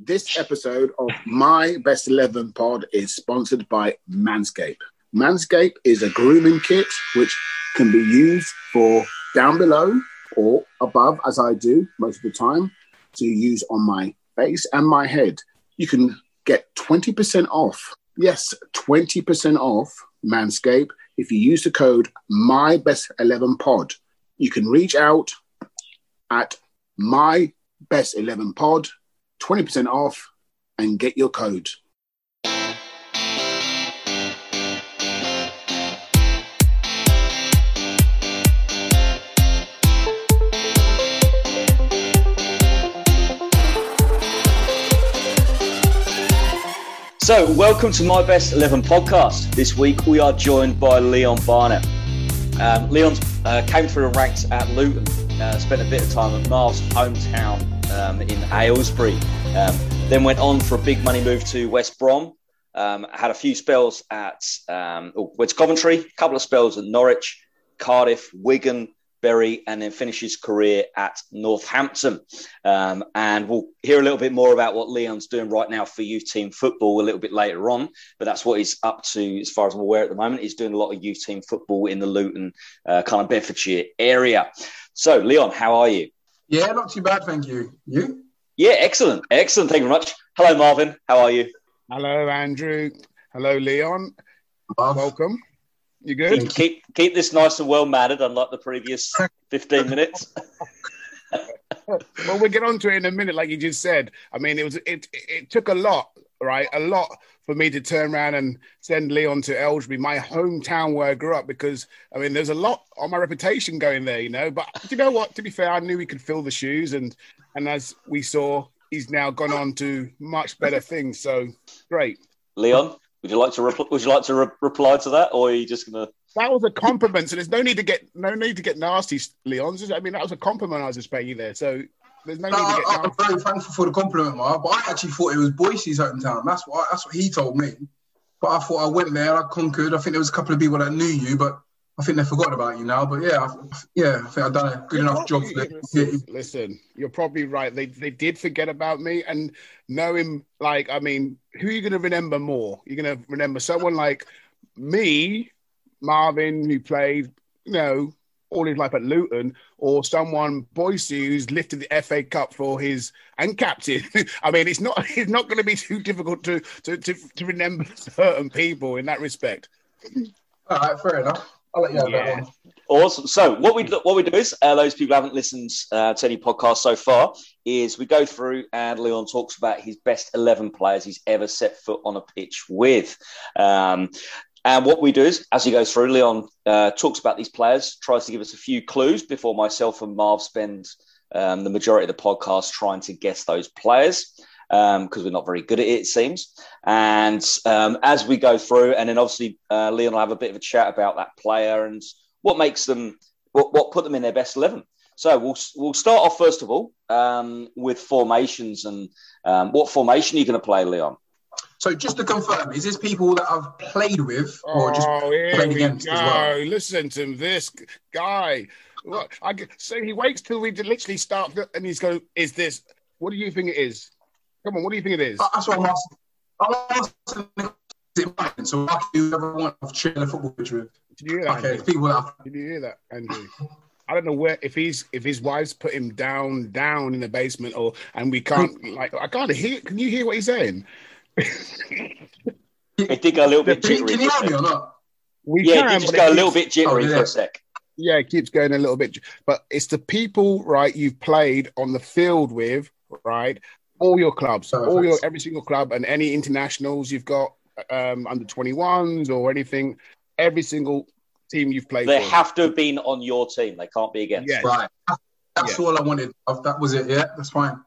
This episode of My Best 11 pod is sponsored by Manscaped. Manscaped is a grooming kit which can be used for down below or above, as I do most of the time, to use on my face and my head. You can get 20% off. Yes, 20% off Manscaped if you use the code My Best 11 pod. You can reach out at My Best 11 pod 20% off and get your code. So, welcome to my Best 11 podcast. This week we are joined by Leon Barnett. Um, Leon uh, came through and ranked at Luton, uh, spent a bit of time at Marv's hometown um, in Aylesbury. Um, then went on for a big money move to West Brom. Um, had a few spells at um, oh, West Coventry, a couple of spells at Norwich, Cardiff, Wigan, Bury, and then finished his career at Northampton. Um, and we'll hear a little bit more about what Leon's doing right now for youth team football a little bit later on. But that's what he's up to, as far as I'm aware at the moment. He's doing a lot of youth team football in the Luton, uh, kind of Bedfordshire area. So, Leon, how are you? Yeah, not too bad, thank you. You? Yeah, excellent. Excellent. Thank you very much. Hello, Marvin. How are you? Hello, Andrew. Hello, Leon. Welcome. You good? Keep keep this nice and well mannered, unlike the previous 15 minutes. well, we'll get on to it in a minute, like you just said. I mean, it was it it took a lot, right? A lot for me to turn around and send Leon to Aylesbury, my hometown where I grew up, because I mean, there's a lot on my reputation going there, you know. But do you know what? To be fair, I knew he could fill the shoes, and and as we saw, he's now gone on to much better things. So great, Leon. Would you like to repl- would you like to re- reply to that, or are you just gonna? That was a compliment, so there's no need to get no need to get nasty, Leon. I mean, that was a compliment I was just paying you there. So there's no, no need to get I, am very thankful for the compliment, Mark. But I actually thought it was Boyce's hometown. That's what that's what he told me. But I thought I went there, I conquered. I think there was a couple of people that knew you, but I think they've forgotten about you now. But yeah, I, yeah, I think I've done a good you're enough probably, job. Listen, listen, you're probably right. They they did forget about me, and knowing like I mean, who are you going to remember more? You're going to remember someone like me, Marvin, who played, you know, all his life at Luton, or someone Boyce who's lifted the FA Cup for his and captain. I mean, it's not it's not going to be too difficult to, to to to remember certain people in that respect. All right, fair enough. I'll let you have yeah. that one. Awesome. So what we what we do is, uh, those people haven't listened uh, to any podcast so far, is we go through and Leon talks about his best eleven players he's ever set foot on a pitch with. Um, and what we do is, as he goes through, Leon uh, talks about these players, tries to give us a few clues before myself and Marv spend um, the majority of the podcast trying to guess those players because um, we're not very good at it, it seems. And um, as we go through, and then obviously uh, Leon will have a bit of a chat about that player and what makes them, what, what put them in their best eleven. So we'll we'll start off first of all um, with formations and um, what formation are you going to play, Leon? So just to confirm, is this people that I've played with or just oh, played against go. as well? Listen to this guy. Look, I, so he waits till we literally start and he's going, is this, what do you think it is? Come on, what do you think it is? Uh, that's what I'm asking. I'm asking it mine? So I can do ever want to share the football pitch with. Did you hear that? Okay, people that Did you hear that, Andrew? I don't know where if he's if his wife's put him down down in the basement or and we can't hmm. like I can't hear. Can you hear what he's saying? It did go a little bit jittery. Can you hear me or not? We yeah, can, it just go keeps, a little bit jittery oh, yeah. for a sec. Yeah, it keeps going a little bit, but it's the people, right? You've played on the field with, right? All your clubs, Perfect. all your every single club, and any internationals you've got um, under twenty ones or anything. Every single team you've played. They for. have to have been on your team. They can't be against. Yes. Right. That's yeah. all I wanted. That was it. Yeah, that's fine.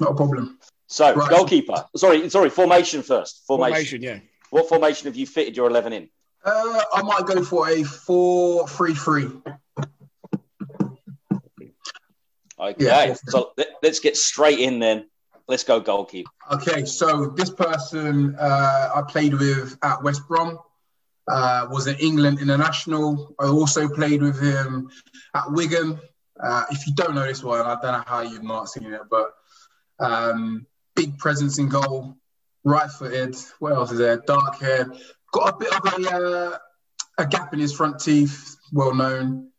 Not a problem. So right. goalkeeper. Sorry, sorry. Formation first. Formation. formation. Yeah. What formation have you fitted your eleven in? Uh, I might go for a four-three-three. Okay, yeah, so let's get straight in then. Let's go goalkeeper. Okay, so this person uh, I played with at West Brom uh, was an England international. I also played with him at Wigan. Uh, if you don't know this one, I don't know how you've not seen it, but um, big presence in goal, right footed. What else is there? Dark hair. Got a bit of a uh, a gap in his front teeth, well known.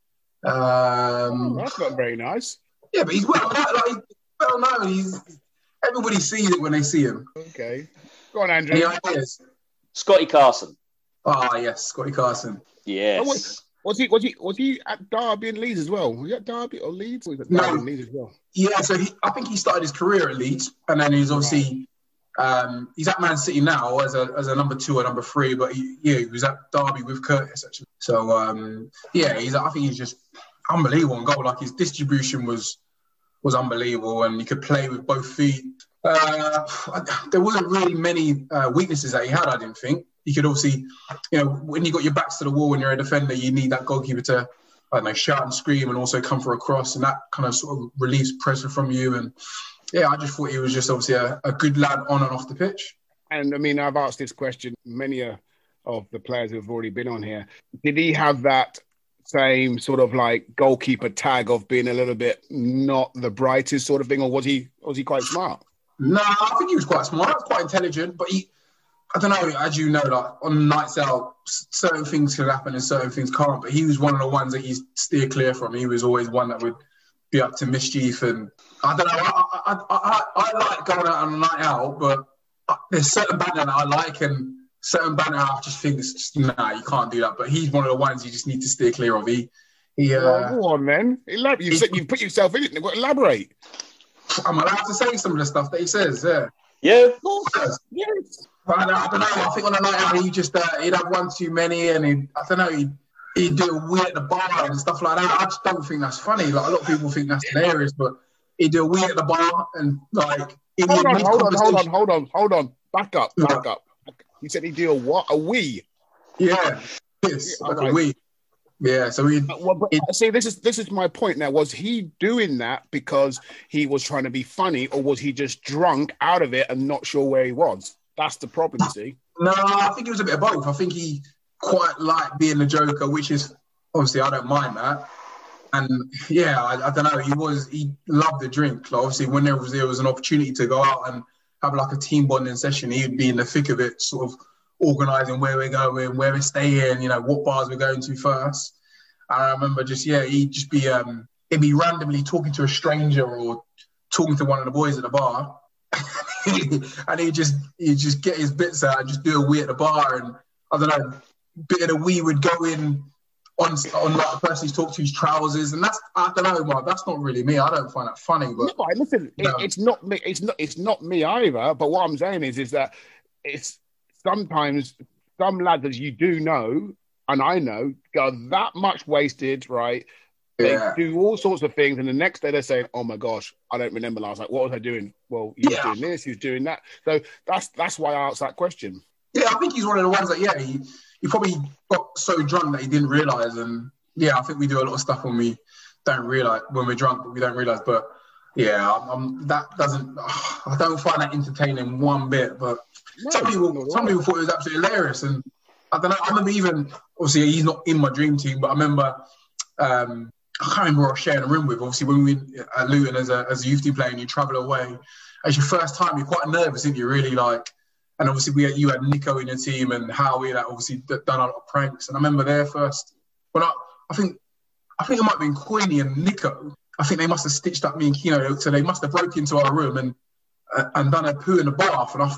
Um, oh, that's not very nice. Yeah, but he's well known. Like, well known. He's everybody sees it when they see him. Okay, go on, Andrew. Any ideas? Scotty Carson. Ah, oh, yes, Scotty Carson. Yes. Was, was he was he was he at Derby and Leeds as well? Was he at Derby or Leeds? Or was no. Derby and Leeds as well? Yeah, so he, I think he started his career at Leeds, and then he's obviously um, he's at Man City now as a as a number two or number three. But he, yeah, he was at Derby with Curtis actually. So um, yeah, he's I think he's just unbelievable on goal. Like his distribution was was unbelievable, and he could play with both feet. Uh, there wasn't really many uh, weaknesses that he had. I didn't think he could obviously, you know, when you got your backs to the wall when you're a defender, you need that goalkeeper to, I don't know, shout and scream and also come for a cross, and that kind of sort of relieves pressure from you. And yeah, I just thought he was just obviously a, a good lad on and off the pitch. And I mean, I've asked this question many uh, of the players who've already been on here. Did he have that same sort of like goalkeeper tag of being a little bit not the brightest sort of thing, or was he was he quite smart? No, I think he was quite smart, he was quite intelligent, but he I don't know, as you know, like on nights out, certain things can happen and certain things can't. But he was one of the ones that you steer clear from. He was always one that would be up to mischief, and I don't know. I, I, I, I like going out on a night out, but there's certain banter that I like, and certain banter I just think it's just nah, you can't do that. But he's one of the ones you just need to steer clear of. He, he. Uh, oh, go on, man. Elab- you said you put yourself in it. You've got to elaborate. I'm allowed to say some of the stuff that he says. Yeah. Yeah. Yes. But I, I, don't know. I think on a night out he just uh, he'd have one too many, and he I don't know he'd, he'd do a weird at the bar and stuff like that. I just don't think that's funny. Like a lot of people think that's hilarious, but he'd do a weird at the bar and like. Hold on, hold on, hold on, hold on, hold on. Back up, back up. You said he'd do a what? A wee. Yeah. Yes, like right. a wee. Yeah, so we. Well, but, see, this is this is my point. Now, was he doing that because he was trying to be funny, or was he just drunk out of it and not sure where he was? That's the problem, see. No, I think it was a bit of both. I think he quite liked being the Joker, which is obviously I don't mind that. And yeah, I, I don't know. He was he loved the drink. Like obviously, whenever there was an opportunity to go out and have like a team bonding session, he'd be in the thick of it, sort of organising where we're going, where we're staying, you know, what bars we're going to first. I remember just yeah, he'd just be um he'd be randomly talking to a stranger or talking to one of the boys at the bar and he just he just get his bits out and just do a wee at the bar and I don't know, bit of the wee would go in on on like the person he's talking to his trousers and that's I don't know, Mark, that's not really me. I don't find that funny. But no, listen, it, it's not me. It's not it's not me either. But what I'm saying is is that it's sometimes some lads as you do know and I know go that much wasted, right? They yeah. do all sorts of things, and the next day they're saying, "Oh my gosh, I don't remember last night. What was I doing? Well, he yeah. was doing this, he was doing that." So that's that's why I asked that question. Yeah, I think he's one of the ones that yeah, he, he probably got so drunk that he didn't realize, and yeah, I think we do a lot of stuff when we don't realize when we're drunk, but we don't realize. But yeah, I'm, that doesn't. I don't find that entertaining one bit. But no, some people, some people thought it was absolutely hilarious, and I don't know. I remember even obviously he's not in my dream team, but I remember. Um, I can't remember who I was sharing a room with. Obviously, when we were at Luton as a, as a youth team player and you travel away, as your first time, you're quite nervous, aren't you? Really like, and obviously we had, you had Nico in your team and Howie that obviously done a lot of pranks. And I remember there first, when I, I think, I think it might have been Queenie and Nico. I think they must have stitched up me and Keno, so they must have broke into our room and uh, and done a poo in the bath. And I,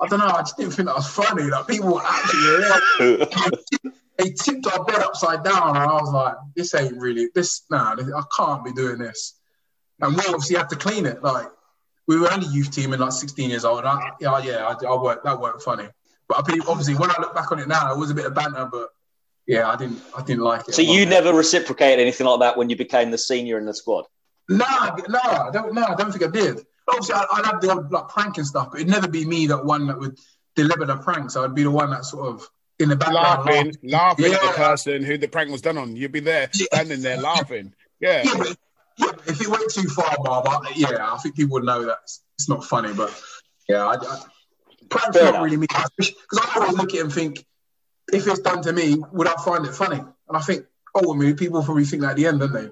I don't know, I just didn't think that was funny. Like people were actually they tipped our bed upside down, and I was like, "This ain't really this. Nah, I can't be doing this." And we obviously had to clean it. Like we were only a youth team and like 16 years old. I, yeah, yeah, I, I worked. That weren't funny. But I obviously, when I look back on it now, it was a bit of banter, but yeah, I didn't, I didn't like it. So you never reciprocated anything like that when you became the senior in the squad? No, no, I don't. No, I don't think I did. Obviously, I, would have the odd like prank and stuff, but it'd never be me that one that would deliver the prank. So I'd be the one that sort of in the background laughing, laughing yeah. at the person who the prank was done on. You'd be there, standing there laughing. Yeah. yeah, but, yeah if it went too far, Bob, yeah, I think people would know that it's not funny. But yeah, I, I, pranks Fair not enough. really me because I always look at it and think, if it's done to me, would I find it funny? And I think, oh, I mean, people probably think that at the end, don't they?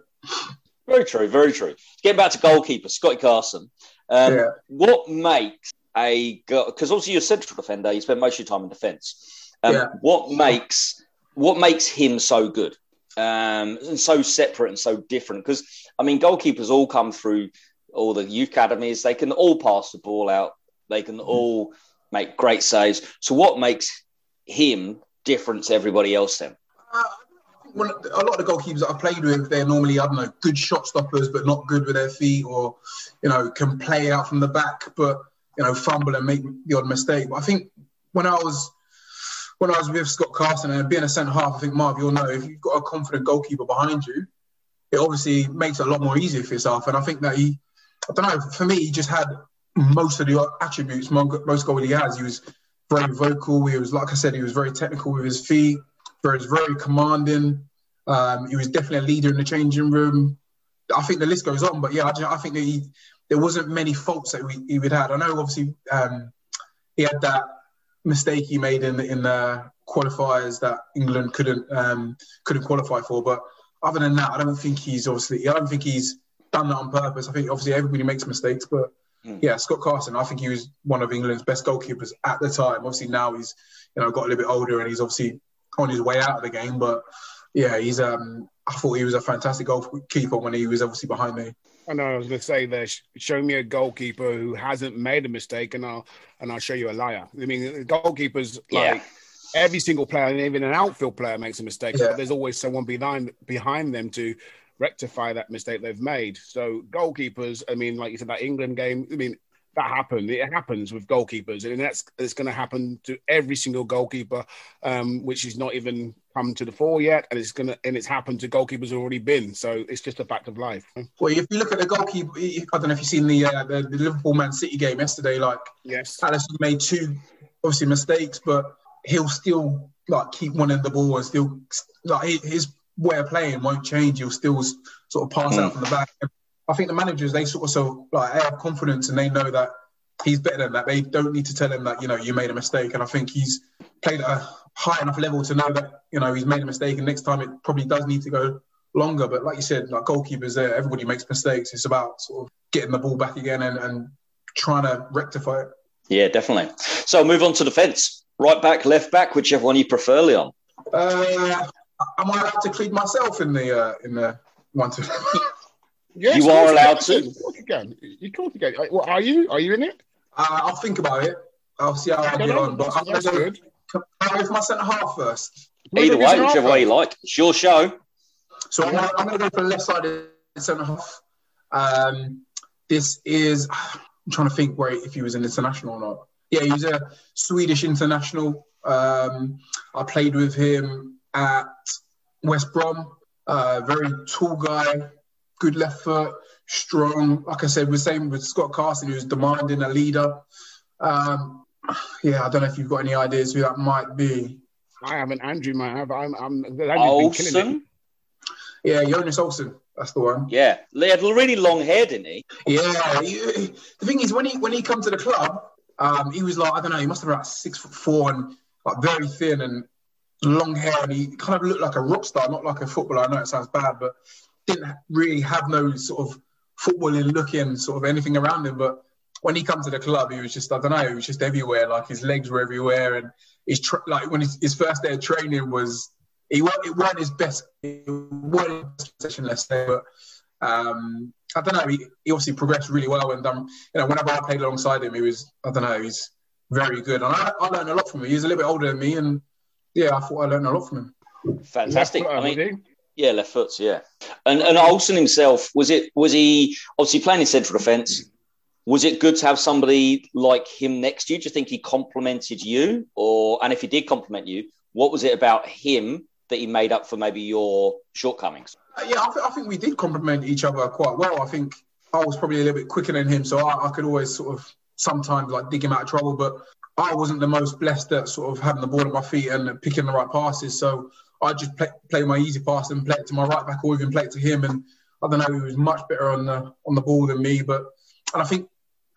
Very true, very true. Getting back to goalkeeper Scotty Carson. Um, Yeah. What makes a because obviously you're a central defender, you spend most of your time in defence. Um, Yeah. What makes what makes him so good um, and so separate and so different? Because I mean, goalkeepers all come through all the youth academies. They can all pass the ball out. They can all make great saves. So what makes him different to everybody else then? Uh, when, a lot of the goalkeepers that I've played with, they're normally, I don't know, good shot stoppers, but not good with their feet, or, you know, can play out from the back, but, you know, fumble and make the odd mistake. But I think when I was when I was with Scott Carson and being a centre half, I think, Marv, you'll know, if you've got a confident goalkeeper behind you, it obviously makes it a lot more easier for yourself. And I think that he, I don't know, for me, he just had most of the attributes, most goal he has. He was very vocal. He was, like I said, he was very technical with his feet. Very, very commanding. Um, he was definitely a leader in the changing room. I think the list goes on, but yeah, I, just, I think that he, there wasn't many faults that we, he would had. I know, obviously, um, he had that mistake he made in the, in the qualifiers that England couldn't um, couldn't qualify for. But other than that, I don't think he's obviously. I don't think he's done that on purpose. I think obviously everybody makes mistakes, but Mm. yeah, Scott Carson, I think he was one of England's best goalkeepers at the time. Obviously now he's you know got a little bit older and he's obviously on his way out of the game, but yeah, he's um. I thought he was a fantastic goalkeeper when he was obviously behind me. I know I was going to say there. Show me a goalkeeper who hasn't made a mistake, and I'll and I'll show you a liar. I mean, goalkeepers Yeah. like every single player, and even an outfield player makes a mistake, Yeah. but there's always someone behind behind them to rectify that mistake they've made. So goalkeepers, I mean, like you said, that England game, I mean, that happened. It happens with goalkeepers, and that's it's going to happen to every single goalkeeper, um, which is not even come to the fore yet, and it's gonna and it's happened to goalkeepers already been. So it's just a fact of life. Well, if you look at the goalkeeper, I don't know if you've seen the uh, the, the Liverpool Man City game yesterday. Like Yes. Alisson made two obviously mistakes, but he'll still like keep winning the ball and still like his way of playing won't change. He'll still sort of pass out from the back. I think the managers they sort of so like they have confidence and they know that he's better than that. They don't need to tell him that you know you made a mistake. And I think he's played at a high enough level to know that you know he's made a mistake and next time it probably does need to go longer. But like you said, like goalkeepers there, everybody makes mistakes. It's about sort of getting the ball back again and, and trying to rectify it. Yeah, definitely. So move on to defence. Right back, left back, whichever one you prefer, Leon. Uh, am I allowed to include myself in the uh, in the one two? Yes, You are allowed to. Of course you can. You can. You can. Well, are you? Are you in it? uh, I'll think about it. I'll see how I get on. But I'm gonna go, good. I go for my centre half first. Either Who's way, whichever way you like. It's your show. So I'm gonna, I'm gonna go for the left side of the centre half. Um, this is I'm trying to think where if he was an international or not. Yeah, he was a Swedish international. Um, I played with him at West Brom. Uh, very tall guy, good left foot, strong. Like I said, we're same with Scott Carson, who's demanding a leader. Um, yeah, I don't know if you've got any ideas who that might be. I haven't. Andrew might have. I'm. I'm. Andrew's been killing it. Olsson. Yeah, Jonas Olsson, that's the one. Yeah. He had really long hair, didn't he? Yeah, he- the thing is, when he when he come to the club, um, he was like I don't know, he must have been like six foot four and like very thin and long hair, and he kind of looked like a rock star, not like a footballer. I know it sounds bad, but didn't really have no sort of footballing looking sort of anything around him. But when he come to the club, he was just I don't know, he was just everywhere. Like his legs were everywhere, and his tra- like when his, his first day of training was he weren't, it weren't his best, it weren't his best session, let's say, but um, I don't know. He, he obviously progressed really well, and um, you know, whenever I played alongside him, he was I don't know, he's very good, and I, I learned a lot from him. He's a little bit older than me, and yeah, I thought I learned a lot from him. Fantastic. Left I mean, was yeah, left foot, yeah. And and Olsson himself, was it was he obviously playing in central defence? Was it good to have somebody like him next to you? Do you think he complimented you? Or and if he did compliment you, what was it about him that he made up for maybe your shortcomings? Uh, yeah, I, th- I think we did complement each other quite well. I think I was probably a little bit quicker than him, so I, I could always sort of sometimes like dig him out of trouble. But I wasn't the most blessed at sort of having the ball at my feet and picking the right passes. So I just play, play my easy pass and play it to my right back, or even play it to him. And I don't know, he was much better on the on the ball than me. But and I think,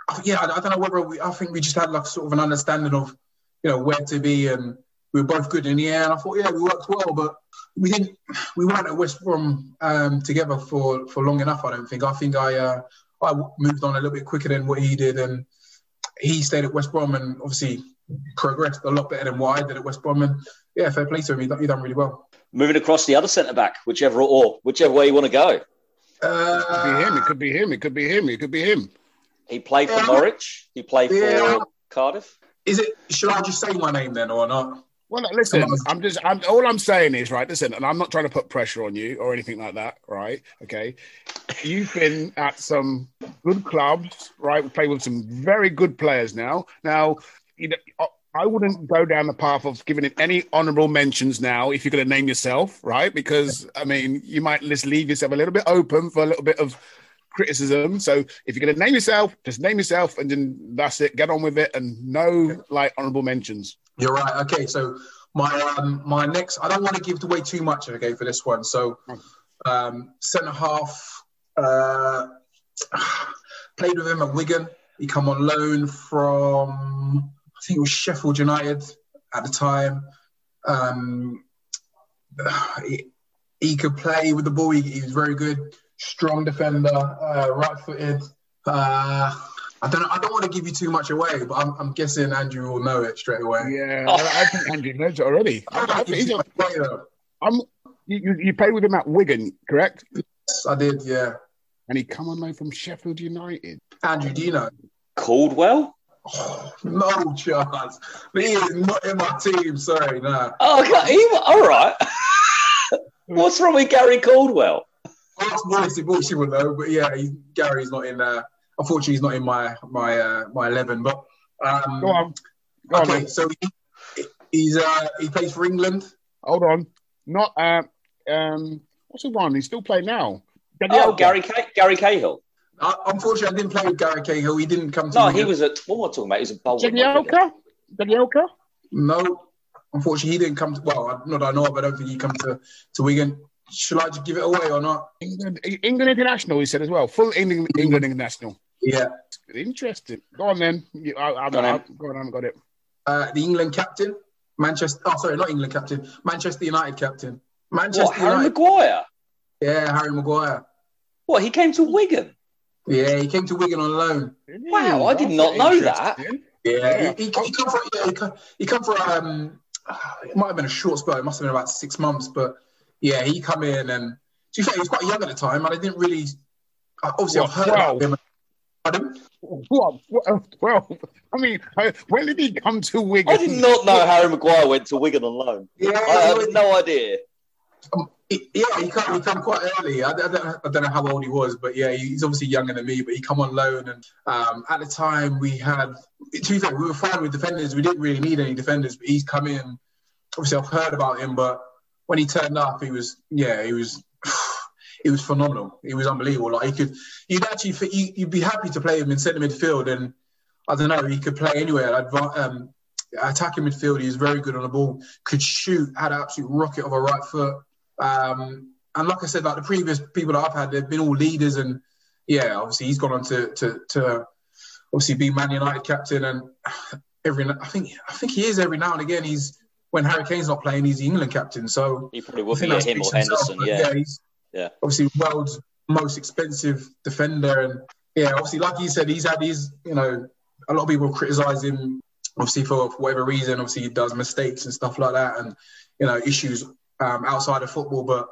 I think- yeah, I, I don't know whether we, I think we just had like sort of an understanding of you know where to be, and we were both good in the air. And I thought, yeah, we worked well, but we didn't we weren't at West Brom um, together for, for long enough. I don't think. I think I uh, I moved on a little bit quicker than what he did, and he stayed at West Brom and obviously progressed a lot better than what I did at West Brom. And yeah, fair play to him. He done, he done really well. Moving across the other centre back, whichever or whichever way you want to go. Uh, It could be him. It could be him. It could be him. It could be him. He played for Yeah. Norwich. He played for Yeah. Cardiff. is it? Should I just say my name then or not? Well, listen, I'm just, I'm, all I'm saying is, right, listen, and I'm not trying to put pressure on you or anything like that, right? Okay. You've been at some good clubs, right? We play with some very good players now. Now, you know, I- wouldn't go down the path of giving it any honorable mentions now if you're going to name yourself, right? Because, I mean, you might just leave yourself a little bit open for a little bit of criticism. So if you're going to name yourself, just name yourself and then that's it. Get on with it and no, like, honorable mentions. You're right. Okay, so my um, my next, I don't want to give away too much. Okay, for this one. So um, centre half uh, played with him at Wigan. He come on loan from think it was Sheffield United at the time. Um, he, he could play with the ball. He, he was very good, strong defender, uh, right-footed. Uh, I don't. I don't want to give you too much away, but I'm, I'm guessing Andrew will know it straight away. Yeah, Oh. I I think Andrew knows it already. I I, don't I give think you he's too a, much away, though. I'm, you, you- you played with him at Wigan, correct? Yes, I did, yeah. And he come on loan from Sheffield United. Andrew, do you know? Caldwell. Oh, no chance. He is not in my team. Sorry, no. Oh, okay. He, all right. What's wrong with Gary Caldwell? Ask Boyce, Boyce will know, but yeah, he, Gary's not in. Uh, unfortunately, he's not in my my uh, my eleven. But um, Go on, go okay, man. so he, he's uh, he plays for England. Hold on. Not um um. What's the one? He's still playing now. Oh, Gary Ca- Gary Cahill. Uh, unfortunately, I didn't play with Gary Cahill. He didn't come to. No, England. he was at. What am I talking about? He was a bowler. Jagielka. Jagielka. No, unfortunately, he didn't come. To, well, not that I know of. I don't think he come to to Wigan. Should I just give it away or not? England, England international. He said as well. Full England, England international. Yeah. Interesting. Go on then. I, I, Go on, I, go on, I haven't got it. Uh, the England captain, Manchester. Oh, sorry, not England captain. Manchester United captain. Manchester What, Harry United. Maguire? Yeah, Harry Maguire. What, he came to Wigan? Yeah, he came to Wigan on loan. Wow, I did not know that. Yeah, Yeah. He, he, he come for yeah, he come, he come for um, it might have been a short spell. It must have been about six months, but yeah, he come in and to be fair, he was quite young at the time, and I didn't really. Obviously, What, I've heard about him. Pardon? What? Well, well, I mean, when did he come to Wigan? I did not know Harry Maguire went to Wigan on loan. Yeah, I he- had no idea. Um, he- yeah, he come, he come quite early. I, I, don't, I don't know how old he was, but yeah, he's obviously younger than me. But he come on loan, and um, at the time we had. To be fair, we were fine with defenders. We didn't really need any defenders, but he's come in. Obviously, I've heard about him, but when he turned up, he was yeah, he was. He was phenomenal. He was unbelievable. Like he could, you'd actually, you'd be happy to play him in centre midfield, and I don't know, he could play anywhere. Adva- um, attacking midfield, he was very good on the ball. Could shoot, had an absolute rocket of a right foot. Um, and like I said, like the previous people that I've had, they've been all leaders, and yeah, obviously he's gone on to to, to obviously be Man United captain, and every I think I think he is every now and again. He's when Harry Kane's not playing, he's the England captain. So He probably would be think yeah, him or himself, Henderson. Yeah. he's Yeah. obviously world's most expensive defender, and yeah, obviously, like you said, he's had his, you know, a lot of people criticize him, obviously for, for whatever reason. Obviously, he does mistakes and stuff like that, and you know, issues um, outside of football. But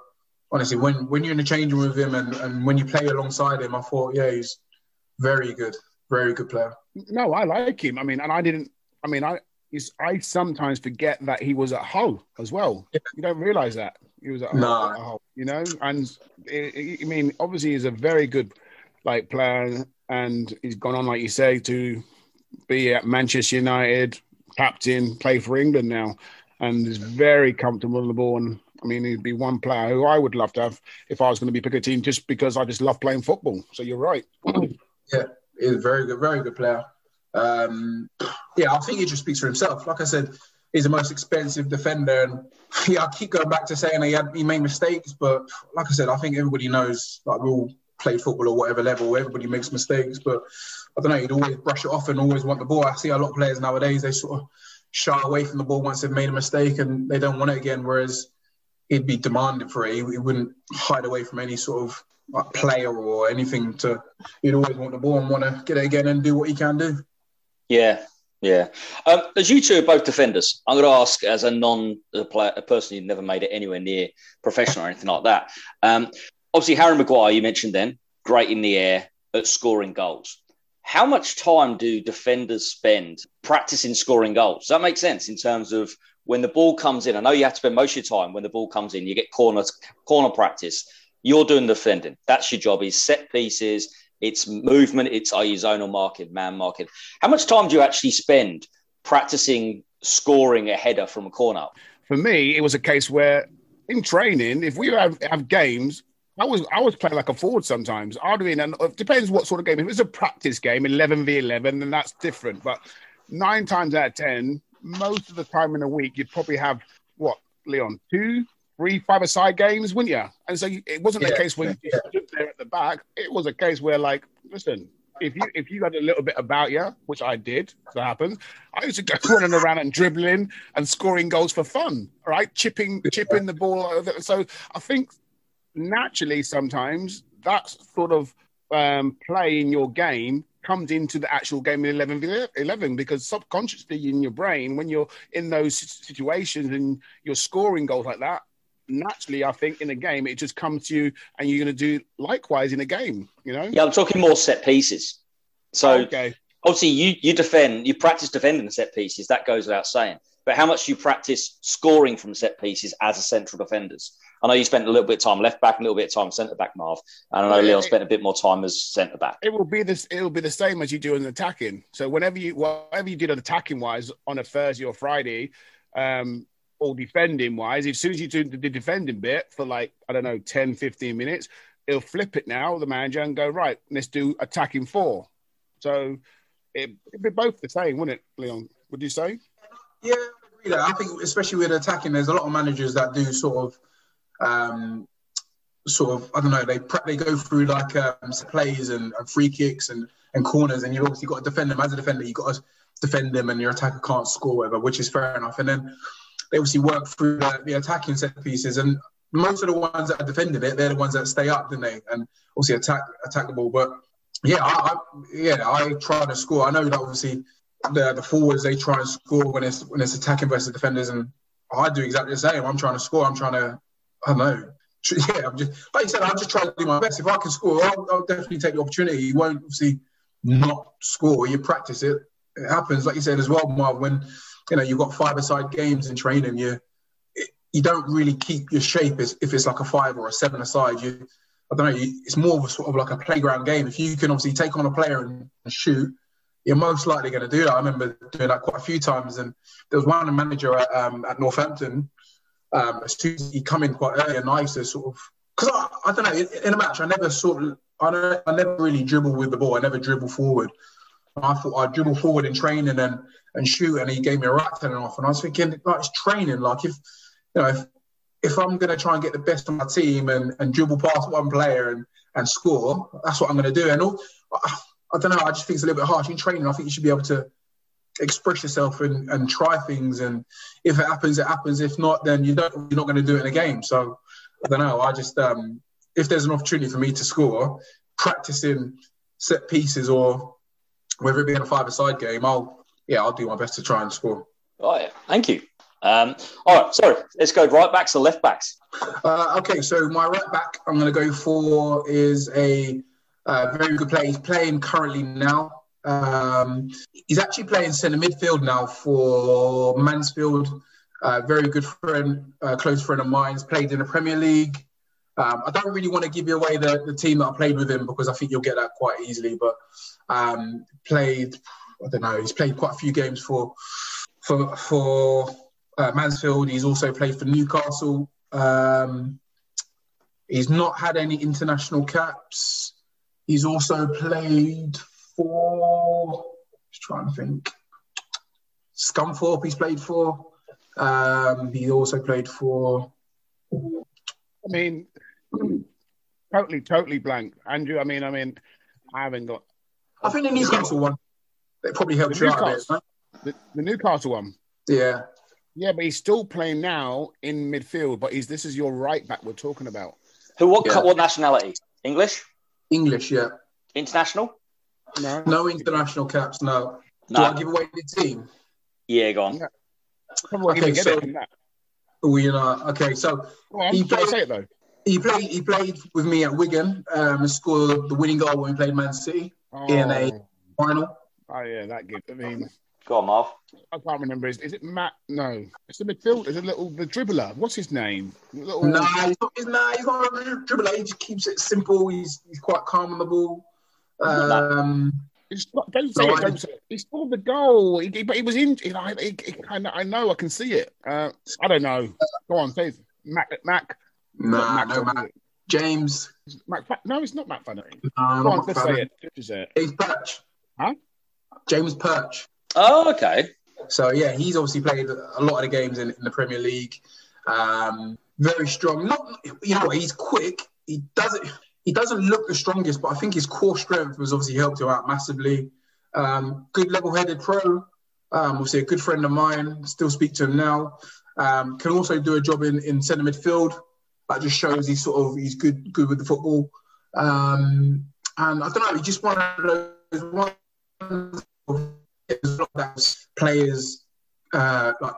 honestly, when when you're in the changing room with him and, and when you play alongside him, I thought, yeah, he's very good, very good player. No, I like him. I mean, and I didn't. I mean, I is I sometimes forget that he was at Hull as well. You don't realize that he was at Hull. At Hull, you know, and I I mean, obviously, he's a very good like player, and he's gone on, like you say, to be at Manchester United, captain, play for England now, and is very comfortable on the ball. And I mean, he'd be one player who I would love to have if I was going to be pick a team, just because I just love playing football. So you're right. Yeah, he's a very good, very good player. Um, yeah, I think he just speaks for himself. Like I said, he's the most expensive defender, and yeah, I keep going back to saying he had he made mistakes, but like I said, I think everybody knows like we all play football or whatever level, everybody makes mistakes, but I don't know, you'd always brush it off and always want the ball. I see a lot of players nowadays they sort of shy away from the ball once they've made a mistake and they don't want it again, whereas he'd be demanding for it. He, he wouldn't hide away from any sort of like player or anything to. He'd always want the ball and want to get it again and do what he can do. Yeah, yeah. Um, as you two are both defenders, I'm going to ask as a non a, player, a person who never made it anywhere near professional or anything like that. Um, obviously, Harry Maguire, you mentioned then, great in the air at scoring goals. How much time do defenders spend practicing scoring goals? Does that make sense in terms of when the ball comes in? I know you have to spend most of your time when the ball comes in. You get corner corner practice. You're doing the defending. That's your job. Is set pieces it's movement, it's are you zonal marking, man marking. How much time do you actually spend practicing scoring a header from a corner? For me, it was a case where in training, if we have, have games, I was I was playing like a forward sometimes. I'd be and it depends what sort of game. If it's a practice game, eleven v eleven, then that's different. But nine times out of ten, most of the time in a week, you'd probably have what Leon two, three five-a-side games, wouldn't you? And so it wasn't yeah, a case where you stood there at the back. It was a case where, like, listen, if you if you had a little bit about you, which I did, that happens, I used to go running around and dribbling and scoring goals for fun, right? Chipping chipping the ball. Over. So I think naturally sometimes that sort of um, play in your game comes into the actual game in 11 11 because subconsciously in your brain when you're in those situations and you're scoring goals like that naturally, I think in a game, it just comes to you, and you're going to do likewise in a game. You know? Yeah, I'm talking more set pieces. So okay. obviously, you you defend, you practice defending set pieces. That goes without saying. But how much do you practice scoring from set pieces as a central defenders? I know you spent a little bit of time left back, a little bit of time centre back, Marv. And I know Leon spent a bit more time as centre back. It will be this. It will be the same as you do in attacking. So whenever you, whatever you did on attacking wise on a Thursday or Friday, um, or defending wise, as soon as you do the defending bit for like, I don't know, 10, 15 minutes, he'll flip it now, the manager, and go, right, let's do attacking four. So it, would be both the same, wouldn't it, Leon? Would you say? Yeah, I agree. I think, especially with attacking, there's a lot of managers that do sort of, um, sort of, I don't know, they they go through like um, plays and, and, free kicks and, and corners, and you've obviously got to defend them. As a defender, you've got to defend them, and your attacker can't score, whatever, which is fair enough. And then they obviously work through the, the attacking set pieces, and most of the ones that are defending it, they're the ones that stay up, don't they? And obviously attack attack the ball. But yeah, I, I yeah, I try to score. I know that obviously the the forwards they try and score when it's when it's attacking versus defenders, and I do exactly the same. I'm trying to score. I'm trying to I know. Yeah, I'm just like you said. I'm just trying to do my best. If I can score, I'll, I'll definitely take the opportunity. You won't obviously not score. You practice it. It happens, like you said as well, Marv. When you know, you've got five-a-side games in training. You you don't really keep your shape as if it's like a five or a seven-a-side. You, I don't know. You, it's more of a sort of like a playground game. If you can obviously take on a player and, and shoot, you're most likely going to do that. I remember doing that quite a few times. And there was one manager at, um, at Northampton. Um, as soon as he come in quite early, and I used to sort of because I, I, don't know in, a match I never sort of I I never really dribble with the ball. I never dribble forward. I thought I'd dribble forward in training and and shoot, and he gave me a rat telling off. And I was thinking, like, it's training. Like, if you know, if if I'm going to try and get the best of my team and, and dribble past one player and, and score, that's what I'm going to do. And all, I, I don't know, I just think it's a little bit harsh in training. I think you should be able to express yourself and, and try things. And if it happens, it happens. If not, then you don't, you're not going to do it in a game. So I don't know. I just, um, if there's an opportunity for me to score, practicing set pieces or whether it be in a five-a-side game, I'll yeah, I'll do my best to try and score. Oh, yeah. Thank you. Um, all right, sorry, let's go right backs or left backs. Uh, okay, so my right back I'm going to go for is a uh, very good player. He's playing currently now. Um, he's actually playing centre midfield now for Mansfield. Uh, very good friend, uh, close friend of mine. He's played in the Premier League. Um, I don't really want to give you away the, the team that I played with him because I think you'll get that quite easily. But um, played I don't know. He's played quite a few games for for for uh, Mansfield. He's also played for Newcastle. Um, he's not had any international caps. He's also played for. Just trying to think. Scunthorpe. He's played for. Um, he also played for. I mean, totally, totally blank, Andrew. I mean, I mean, I haven't got. I think the Newcastle one. It probably helps you out a bit. The, the Newcastle one. Yeah. Yeah, but he's still playing now in midfield. But he's this is your right back we're talking about. Who? What? Yeah. What nationality? English? English, yeah. International? No. No international caps, no. Do No. I give away the team? Yeah, go on. Yeah. Probably Okay, okay, so- it. Oh, you know, okay. So on, He played- say it though. he played. He played with me at Wigan um, and scored the winning goal when we played Man City in a Oh. final. Oh yeah, that gives. I mean, Go on, Marv. I can't remember. Is, is it Matt? No, it's the midfield. It's a little the dribbler. What's his name? Little, Nah, he's not. He's, nah, he's not a dribbler. He just keeps it simple. He's he's quite calm on the ball. Um, It's not, don't say No, it. I- Don't say it. He scored the goal. He, he- but he was in. He, I, he, he kind. I know. I can see it. Uh, I don't know. Go on, say it. Mac. Mac. nah, Mac, no, Matt. James. Mac. No, it's not Mac Flannery. Nah, Go on, not let's say Fabio. it. Just say it. James Perch. Huh? James Perch. Oh, okay. So yeah, he's obviously played a lot of the games in, in the Premier League. Um, very strong. Not you know he's quick. He doesn't he doesn't look the strongest, but I think his core strength was obviously helped him out massively. Um, good level-headed pro. Um, obviously a good friend of mine. Still speak to him now. Um, can also do a job in, in centre midfield. That just shows he's sort of he's good good with the football. Um, and I don't know, he's just one of those players uh, like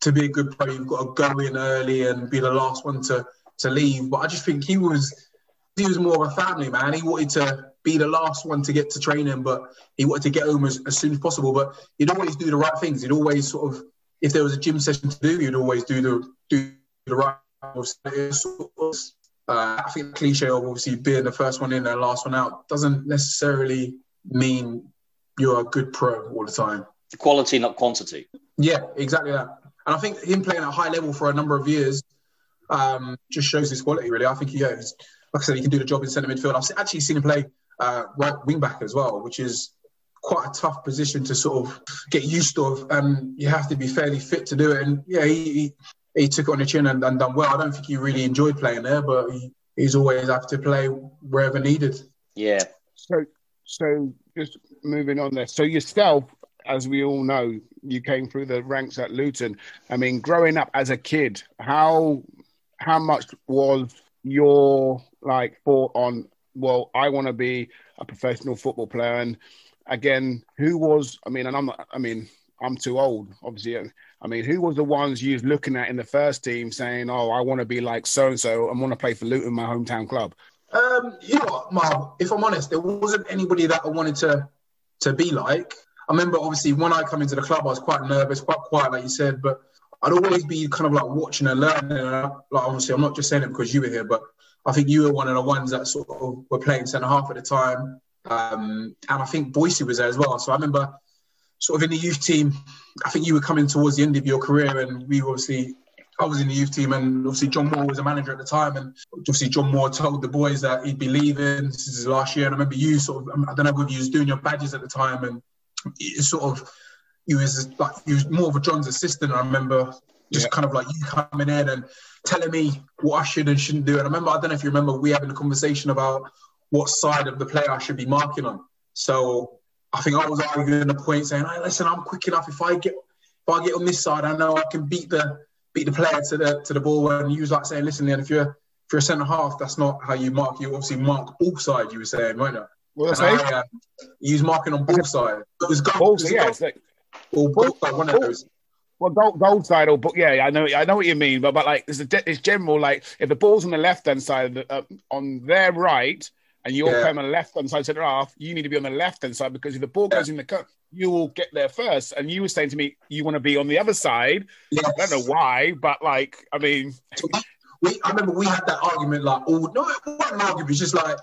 to be a good pro, you've got to go in early and be the last one to to leave. But I just think he was he was more of a family man. He wanted to be the last one to get to training, but he wanted to get home as, as soon as possible. But he'd always do the right things. He'd always sort of, if there was a gym session to do, he'd always do the do the right. Uh, I think the cliche of obviously being the first one in and last one out doesn't necessarily mean you're a good pro all the time. Quality, not quantity. Yeah, exactly that. And I think him playing at a high level for a number of years um, just shows his quality, really. I think, yeah, he's, like I said, he can do the job in centre midfield. I've actually seen him play uh, right wing back as well, which is quite a tough position to sort of get used to. And you have to be fairly fit to do it. And yeah, he, he, he took it on the chin and, and done well. I don't think he really enjoyed playing there, but he, he's always have to play wherever needed. Yeah. So, so just moving on there. So yourself, as we all know, you came through the ranks at Luton. I mean, growing up as a kid, how how much was your like thought on? Well, I want to be a professional football player, and again, who was? I mean, and I'm not. I mean, I'm too old, obviously. I mean, who was the ones you was looking at in the first team, saying, "Oh, I want to be like so and so. I want to play for Luton, my hometown club." Um, you know Marv? If I'm honest, there wasn't anybody that I wanted to to be like. I remember, obviously, when I come into the club, I was quite nervous, quite quiet, like you said. But I'd always be kind of like watching and learning. And I, like, obviously, I'm not just saying it because you were here, but I think you were one of the ones that sort of were playing centre half at the time. Um, and I think Boyce was there as well. So I remember, sort of in the youth team, I think you were coming towards the end of your career, and we obviously I was in the youth team, and obviously John Moore was a manager at the time, and obviously John Moore told the boys that he'd be leaving. This is his last year, and I remember you sort of I don't know whether you was doing your badges at the time, and sort of you was like you was more of a John's assistant. I remember just Yeah. kind of like you coming in and telling me what I should and shouldn't do. And I remember I don't know if you remember we having a conversation about what side of the player I should be marking on. So I think I was arguing the point, saying, "Hey, listen, I'm quick enough. If I get if I get on this side, I know I can beat the beat the player to the to the ball." And you was like saying, "Listen, then if you're if you're a centre half, that's not how you mark. You obviously mark ball side." You were saying, right now. I say? I, uh, you was marking on both side. It was goal, Balls, it was yeah, it's like, or goal side, one of those. Well, gold, gold side or but yeah, I know, I know what you mean, but but like it's a, it's general. Like if the ball's on the left hand side, uh, on their right, and you're Yeah. playing on the left hand side centre half, you need to be on the left hand side because if the ball goes in the cup, you will get there first. And you were saying to me, you want to be on the other side. Yes. I don't know why, but like, I mean, We, I remember we had that argument like all no, it wasn't an argument. it was just like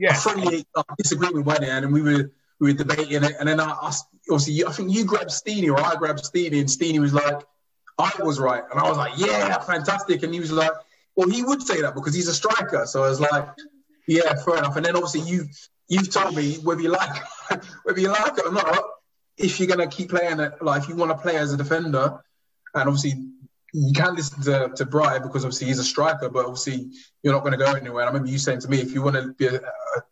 yeah, a friendly like, disagreement went in, and we were we were debating it, and then I, I obviously I think you grabbed Steenie or I grabbed Steenie, and Steenie was like, I was right, and I was like, yeah, fantastic, and he was like, well, he would say that because he's a striker, so I was like, yeah, fair enough, and then obviously you you've told me whether you like whether you like it or not, if you're gonna keep playing it, like if you want to play as a defender, and obviously. You can't listen to, to Brian because obviously he's a striker, but obviously you're not going to go anywhere. And I remember you saying to me, if you want to be a,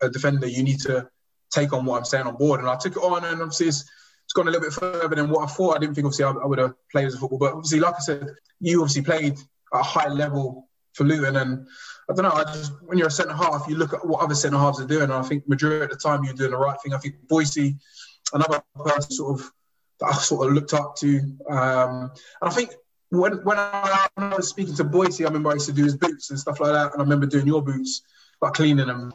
a defender, you need to take on what I'm saying on board. And I took it on, and obviously it's, it's gone a little bit further than what I thought. I didn't think obviously I, I would have played as a football, but obviously, like I said, you obviously played at a high level for Luton. And I don't know. I just when you're a centre half, you look at what other centre halves are doing. And I think majority of the time you're doing the right thing. I think Boycie, another person sort of that I sort of looked up to. Um, and I think when when I, when I, was speaking to Boycie, I remember I used to do his boots and stuff like that. And I remember doing your boots, like cleaning them.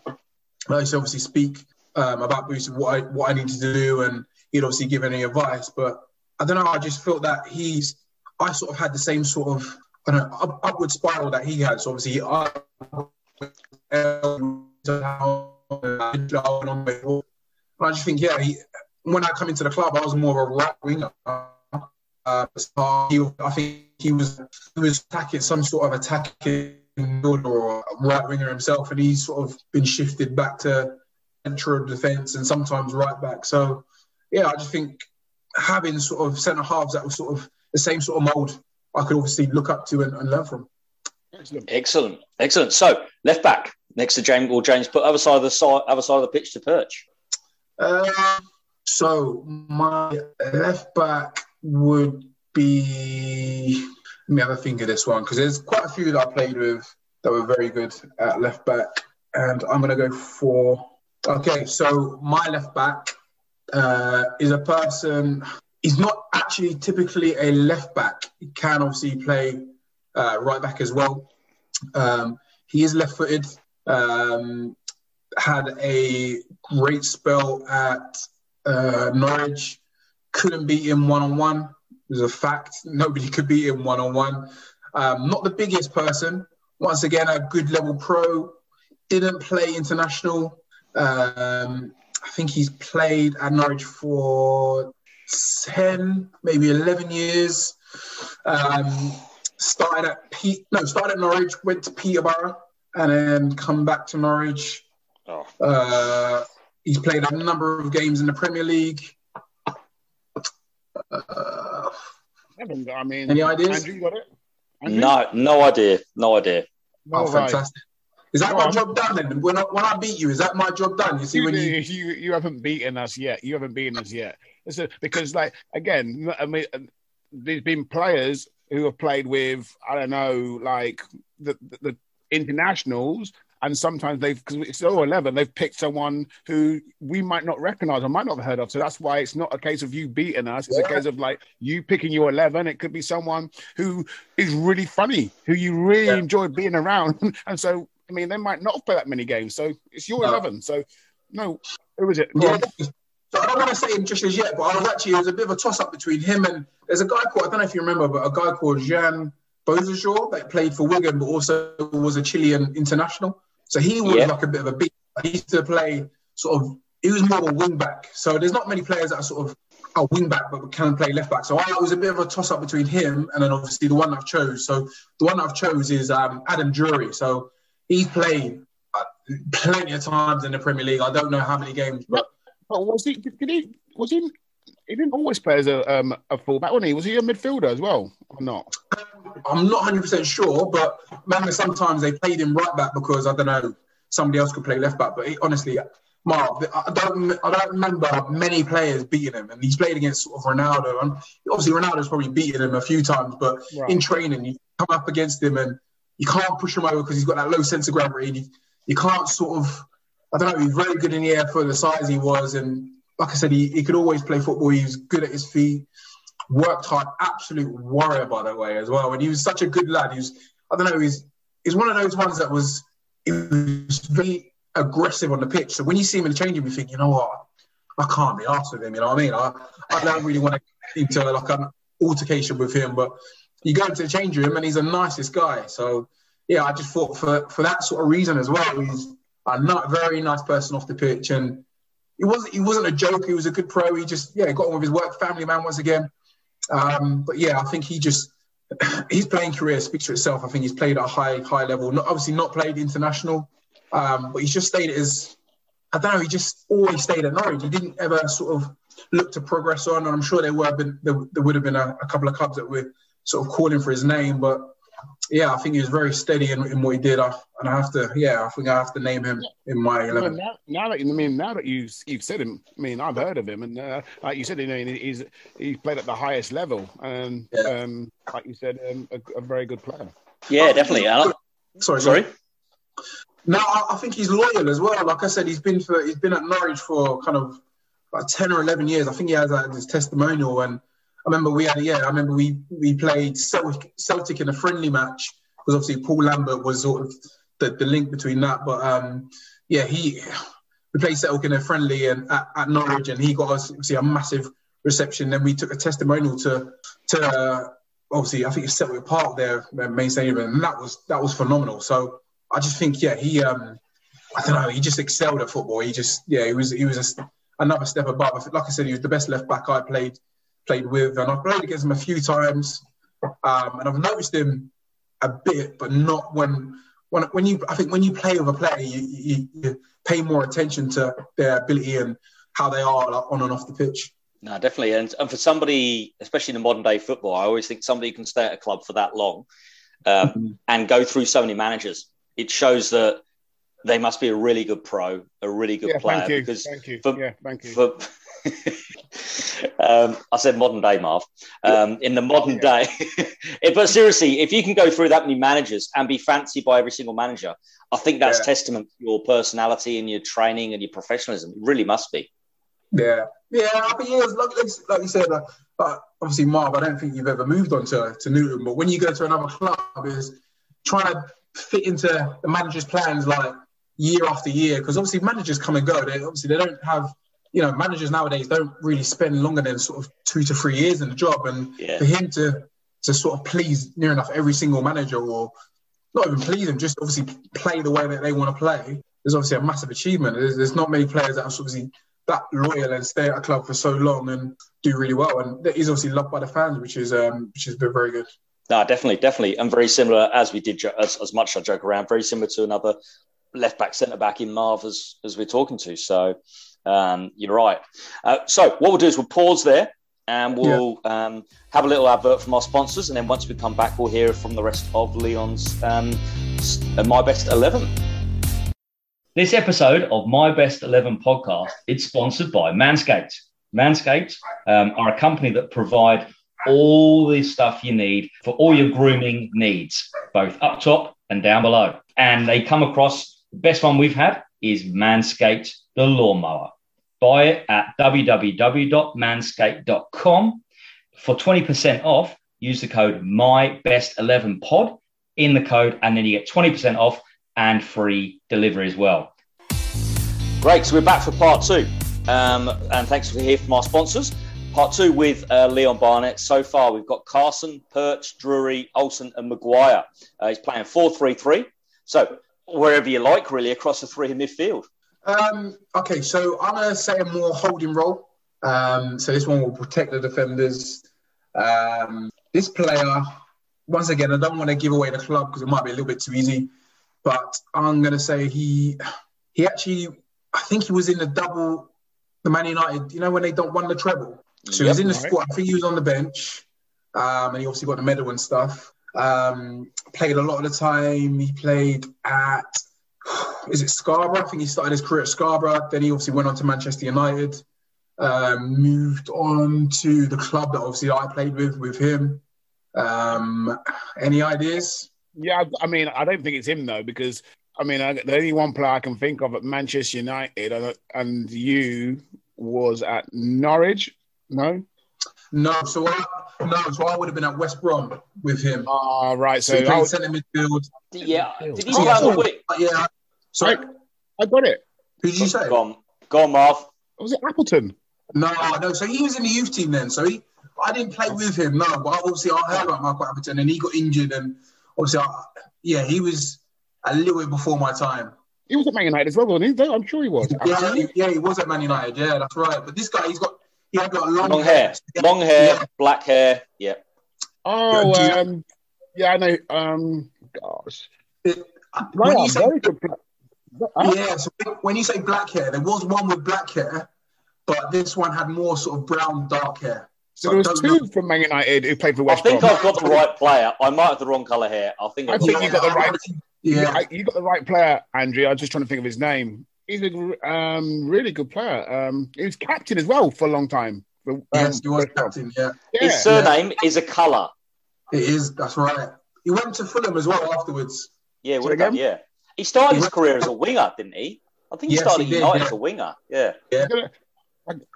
I used to obviously speak um, about boots and what I what I needed to do, and he'd obviously give any advice. But I don't know. I just felt that he's. I sort of had the same sort of I don't know, up, upward spiral that he had. So obviously, I. I just think, yeah, he, when I come into the club, I was more of a right winger. Uh, he, I think he was he was attacking some sort of attacking or right winger himself, and he's sort of been shifted back to central defence and sometimes right back. So yeah, I just think having sort of centre halves that were sort of the same sort of mould, I could obviously look up to and, and learn from. Excellent. excellent, excellent. So left back next to James or James, put other side of the side, other side of the pitch to perch. Uh, so my left back would be. Let me have a think of this one because there's quite a few that I played with that were very good at left back, and I'm going to go for. Okay, so my left back uh, is a person. He's not actually typically a left back. He can obviously play uh, right back as well. Um, he is left-footed. Um, had a great spell at uh, Norwich. Couldn't beat him one on one. It was a fact. Nobody could beat him one on one. Not the biggest person. Once again, a good level pro. Didn't play international. Um, I think he's played at Norwich for 10, maybe 11 years. Um, started at Pete, no, started at Norwich, went to Peterborough, and then come back to Norwich. Oh. Uh, he's played a number of games in the Premier League. Uh, I mean, any ideas? Andrew, you got it? Andrew? No, no idea. No idea. No, oh, fantastic. Is that no, my I'm... job done then? When I, when I beat you, is that my job done? You see, you, when you... you you haven't beaten us yet. You haven't beaten us yet. A, because, like, again, I mean, uh, there's been players who have played with I don't know, like the the, the internationals, and sometimes they've because it's 011 they've picked someone who we might not recognize or might not have heard of so that's why it's not a case of you beating us it's yeah. a case of like you picking your 11 it could be someone who is really funny who you really yeah. enjoy being around and so i mean they might not play that many games so it's your no. 11 so no who is it yeah. So I don't want to say him just as yet, but I was actually, it was a bit of a toss up between him and there's a guy called, I don't know if you remember, but a guy called Jean Beausejour that played for Wigan, but also was a Chilean international. So he was yeah. like a bit of a big, he used to play sort of, he was more of a wing back. So there's not many players that are sort of a wing back, but can play left back. So I, it was a bit of a toss up between him and then obviously the one I've chose. So the one I've chose is um, Adam Drury. So he's played uh, plenty of times in the Premier League. I don't know how many games, but Oh, was he? Did he? Was he? He didn't always play as a um, a fullback, wasn't he? Was he a midfielder as well, or not? I'm not 100 percent sure, but man, sometimes they played him right back because I don't know somebody else could play left back. But he, honestly, Mark, I don't I don't remember many players beating him, and he's played against sort of Ronaldo, and obviously Ronaldo's probably beaten him a few times, but right. in training you come up against him and you can't push him over because he's got that low sense of gravity. You can't sort of I don't know, he's very good in the air for the size he was. And like I said, he, he could always play football. He was good at his feet, worked hard, absolute warrior, by the way, as well. And he was such a good lad. He was, I don't know, he's, he's one of those ones that was, he was very aggressive on the pitch. So when you see him in the changing you think, you know what, I can't be asked with him. You know what I mean? I, I don't really want to get into like an altercation with him, but you go into the change room and he's the nicest guy. So yeah, I just thought for for that sort of reason as well, he's a not very nice person off the pitch, and he wasn't he wasn't a joke. He was a good pro. He just yeah got on with his work, family man once again. Um, but yeah, I think he just his playing career speaks for itself. I think he's played at a high high level. Not obviously not played international, um, but he's just stayed as I don't know. He just always stayed at Norwich. He didn't ever sort of look to progress on. And I'm sure there were been there, there would have been a, a couple of clubs that were sort of calling for his name, but yeah, I think he was very steady in, in what he did. I, and I have to, yeah, I think I have to name him in my eleven. Now, now, that I mean, now that you you've said him, I mean, I've heard of him, and uh, like you said, you know, he's he's played at the highest level, and yeah. um, like you said, um, a, a, very good player. Yeah, definitely. Sorry, Sorry. No, I, I think he's loyal as well. Like I said, he's been for he's been at Norwich for kind of about ten or eleven years. I think he has uh, his testimonial, and I remember we had yeah, I remember we we played Celtic, Celtic in a friendly match because obviously Paul Lambert was sort of the, the link between that. But um, yeah, he we played Celtic in a friendly and at, at Norwich, and he got us obviously a massive reception. Then we took a testimonial to to uh, obviously I think it's Celtic Park there, main stadium, and that was that was phenomenal. So I just think yeah, he um, I don't know, he just excelled at football. He just yeah, he was he was a, another step above. Like I said, he was the best left back I played played with, and I've played against him a few times, um, and I've noticed him a bit, but not when when when you I think when you play with a player, you, you, you pay more attention to their ability and how they are like, on and off the pitch. No, definitely. And, and for somebody, especially in the modern day football, I always think somebody can stay at a club for that long um, Mm-hmm. and go through so many managers. It shows that they must be a really good pro, a really good Yeah, player. thank you. Because Thank you. for- yeah, thank you. for um, I said modern day, Marv. Um, in the modern day, but seriously, if you can go through that many managers and be fancied by every single manager, I think that's Yeah. testament to your personality and your training and your professionalism. It really must be. Yeah, yeah, but yeah, like, like, like you said, uh, but obviously, Marv, I don't think you've ever moved on to, to Newton. But when you go to another club, is trying to fit into the manager's plans like year after year. Because obviously, managers come and go. They obviously they don't have, you know, managers nowadays don't really spend longer than sort of two to three years in the job. And Yeah. for him to to sort of please near enough every single manager, or not even please them, just obviously play the way that they want to play, is obviously a massive achievement. There's, there's not many players that are obviously that loyal and stay at a club for so long and do really well. And he's obviously loved by the fans, which is um, which has been very good. No, definitely, definitely, and very similar as we did as, as much as I joke around. Very similar to another left back, centre back in Marv as, as we're talking to. So um, you're right. Uh, so what we'll do is we'll pause there and we'll um, have a little advert from our sponsors, and then once we come back, we'll hear from the rest of Leon's um, uh, My Best Eleven. This episode of My Best 11 podcast is sponsored by Manscaped. Manscaped um, are a company that provide all the stuff you need for all your grooming needs, both up top and down below. And they come across the best one we've had is Manscaped, the lawnmower. Buy it at www.manscaped.com for 20% off. Use the code MyBest11Pod in the code, and then you get 20% off and free delivery as well. Great. So we're back for part two. Um, and thanks for hearing from our sponsors. Part two with uh, Leon Barnett. So far, we've got Carson, Perch, Drury, Olsson, and Maguire. Uh, he's playing 4 3 3. So wherever you like, really, across the three in midfield. Um, okay, so I'm gonna say a more holding role. Um, so this one will protect the defenders. Um, this player, once again, I don't want to give away the club because it might be a little bit too easy, but I'm gonna say he he actually I think he was in the double the Man United. You know when they don't won the treble, so he was in the Right. squad. I think he was on the bench, um, and he obviously got the medal and stuff. Um, played a lot of the time. He played at is it Scarborough? I think he started his career at Scarborough. Then he obviously went on to Manchester United. Um, moved on to the club that obviously I played with with him. Um, any ideas? Yeah, I- I mean, I don't think it's him though, because I mean, I, the only one player I can think of at Manchester United and, and you was at Norwich. No, No. So I, no. So I would have been at West Brom with him. ah, right. So So he played centre midfield. Yeah. Did he Oh, play on the wing? Yeah. Sorry. I got it. Who did you say? Go on, go on Marv. Was it Appleton? No, no. So he was in the youth team then. So he, I didn't play with him. No, but obviously I heard about Michael Appleton and he got injured and obviously, I, yeah, he was a little bit before my time. He was at Man United as well, wasn't he? I'm sure he was. Yeah, he, yeah, he was at Man United. Yeah, that's right. But this guy, he's got, he had got long, Long hair, long hair, black hair. Yeah. Oh, Do um, yeah, I know. Um, gosh, When right, you say, very good. player. Huh? yeah, so when you say black hair, there was one with black hair, but this one had more sort of brown, dark hair. So there was two know. from Man United who played for I West think Brom. I've got the right player. I might have the wrong colour hair. I think I I've think you got the right- Yeah, you got the right player, Andrew. I was just trying to think of his name. He's a um, really good player. Um, he was captain as well for a long time. For, um, yes, he was captain. Yeah, Yeah. His surname is a colour. it is. That's right. He went to Fulham as well afterwards. Yeah, would have done. again? Yeah, he started his career as a winger, didn't he? I think he Yes, started he did, United yeah. as a winger. Yeah, yeah.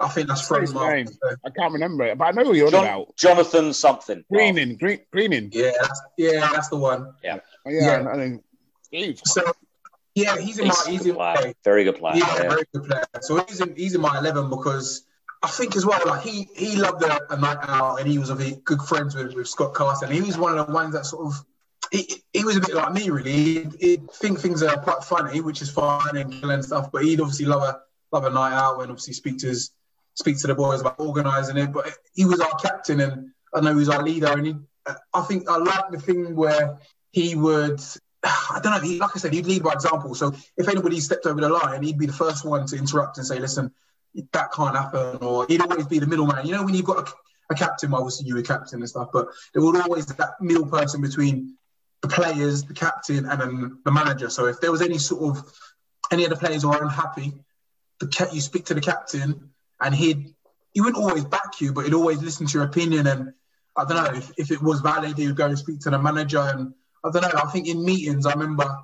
I think that's Say from his Mark. name. I can't remember it, but I know who you're on John, about. Jonathan something. Greening, green, Greening. Yeah, that's, yeah, that's the one. Oh, yeah, Yeah. I think. Jeez. So yeah, he's in He's my a he's in my Very good player. yeah, Yeah. very good player. So he's in he's in my eleven because I think as well, like he he loved a, a night out and he was a good friends with, with Scott Carson. He was one of the ones that sort of he, he was a bit like me really. He'd, he'd think things are quite funny, which is fine and and stuff, but he'd obviously love a love a night out and obviously speak to his speak to the boys about organising it. But he was our captain and I know he was our leader and he, I think I like the thing where he would I don't know. He, like I said, he'd lead by example. So if anybody stepped over the line, he'd be the first one to interrupt and say, "Listen, that can't happen." Or he'd always be the middleman. You know, when you've got a, a captain, obviously you were captain and stuff, but there would always that middle person between the players, the captain, and then the manager. So if there was any sort of any of the players who are unhappy, the you speak to the captain, and he'd he wouldn't always back you, but he'd always listen to your opinion. And I don't know if, if it was valid, he would go and speak to the manager and I don't know. I think in meetings, I remember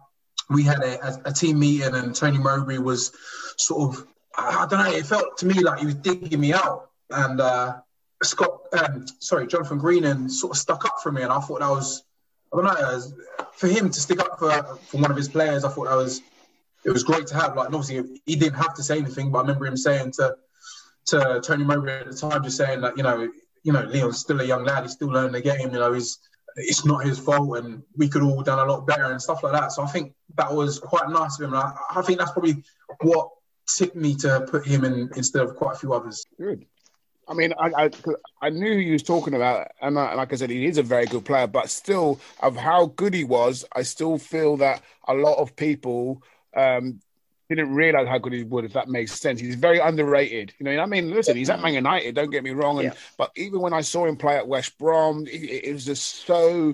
we had a, a, a team meeting and Tony Mowbray was sort of, I, I don't know, it felt to me like he was digging me out. And uh, Scott, um, sorry, Jonathan Greening sort of stuck up for me. And I thought that was, I don't know, for him to stick up for, for one of his players, I thought that was, it was great to have. Like, obviously, he didn't have to say anything, but I remember him saying to, to Tony Mowbray at the time, just saying that, you know, you know, Leon's still a young lad. He's still learning the game. You know, he's it's not his fault, and we could all done a lot better and stuff like that. So I think that was quite nice of him. I, I think that's probably what tipped me to put him in instead of quite a few others. Good. I mean, I, I I knew who he was talking about, and I, like I said, he is a very good player. But still, of how good he was, I still feel that a lot of people um, didn't realize how good he would. If that makes sense, he's very underrated. You know, I mean, listen, he's at Man United. Don't get me wrong, and Yeah. but even when I saw him play at West Brom, it, it was just so.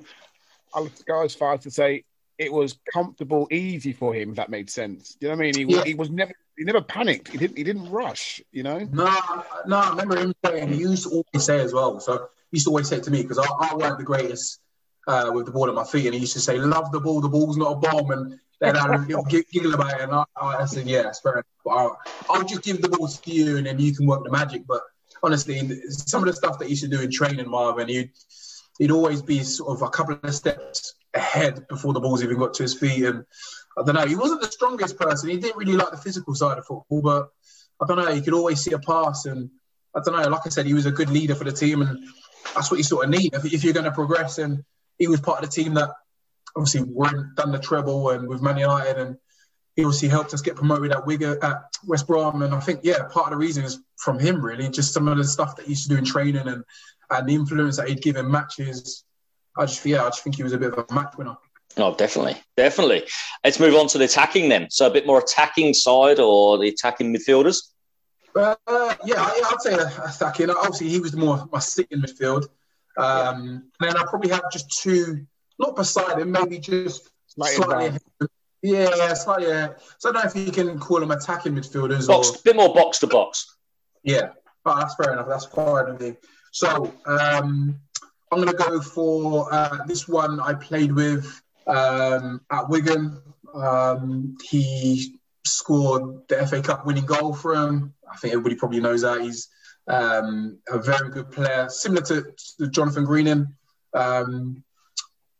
I'll go as far as to say it was comfortable, easy for him. If that made sense. Do you know what I mean? He, Yeah. he was never. He never panicked. He didn't. He didn't rush. You know. No, no, I remember him saying, he used to always say as well. So he used to always say to me, because I, I weren't the greatest uh, with the ball at my feet, and he used to say, Love the ball, the ball's not a bomb. And then I would g- giggle about it, and I, I said, Yeah, it's fair enough. I'll, I'll just give the ball to you, and then you can work the magic. But honestly, some of the stuff that he used to do in training, Marvin, he'd, he'd always be sort of a couple of steps ahead before the ball's even got to his feet. And I don't know, he wasn't the strongest person. He didn't really like the physical side of football, but I don't know, you could always see a pass. And I don't know, like I said, he was a good leader for the team. And that's what you sort of need if, if you're going to progress. And he was part of the team that obviously won, done the treble and with Man United. And he obviously helped us get promoted at Wigan, at West Brom. And I think, yeah, part of the reason is from him, really. Just some of the stuff that he used to do in training and, and the influence that he'd give in matches. I just, yeah, I just think he was a bit of a match winner. Oh, definitely, definitely. Let's move on to the attacking then. So a bit more attacking side or the attacking midfielders. Uh, yeah, yeah, I'd say attacking. Obviously, he was more my sitting midfield. Um, And then I probably have just two, not beside him, maybe just Slightly slightly. advanced. yeah, yeah, slightly. ahead. So I don't know if you can call them attacking midfielders Box, or bit more box to box. yeah. But that's fair enough. That's fine with me. So um, I'm going to go for uh, this one I played with um, at Wigan. Um, he scored the FA Cup winning goal for him. I think everybody probably knows that. He's um, a very good player, similar to, to Jonathan Greening. Um,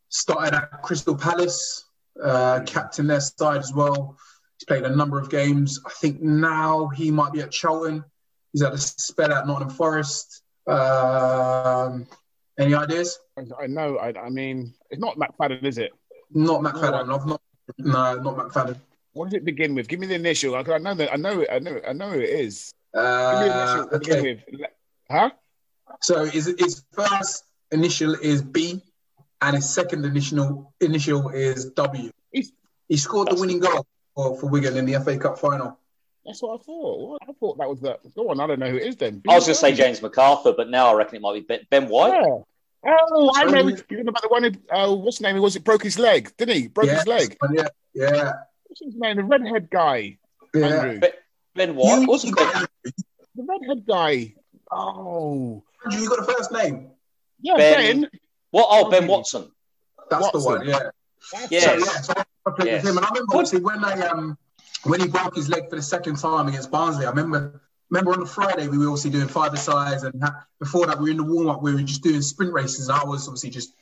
started at Crystal Palace, uh, captain their side as well. He's played a number of games. I think now he might be at Charlton. He's had a spell at Nottingham Forest. Um, any ideas? I know. I, I mean, it's not McFadden, is it? Not McFadden. I've not. No, not McFadden. What does it begin with? Give me the initial. Like, I know that. I know it. I know. I know who it is. Give me the Uh, initial okay. Huh? So his, his first initial is B, and his second initial initial is W. He's- He scored the winning goal for, for Wigan in the FA Cup final. That's what I thought. What? I thought that was the. Go on. I don't know who it is then. I was going to say James McArthur, but now I reckon it might be Ben, ben White. Yeah. Oh, I know. Sorry. You're talking about the one. Who, uh, what's his name? Was it broke his leg? Didn't he? Broke yeah, his leg. Yeah, yeah, What's his name? The redhead guy. yeah. Andrew. Ben White You, wasn't you, got, The redhead guy. Oh. Andrew, you got the first name. Yeah, Ben- Ben. What? Oh, Ben Watson. That's the one. Yeah. Yeah. So, yeah, so I played yes. with him, and I remember obviously when they um when he broke his leg for the second time against Barnsley. I remember remember on the Friday we were obviously doing five sides, and before that we were in the warm up. We were just doing sprint races, I was obviously just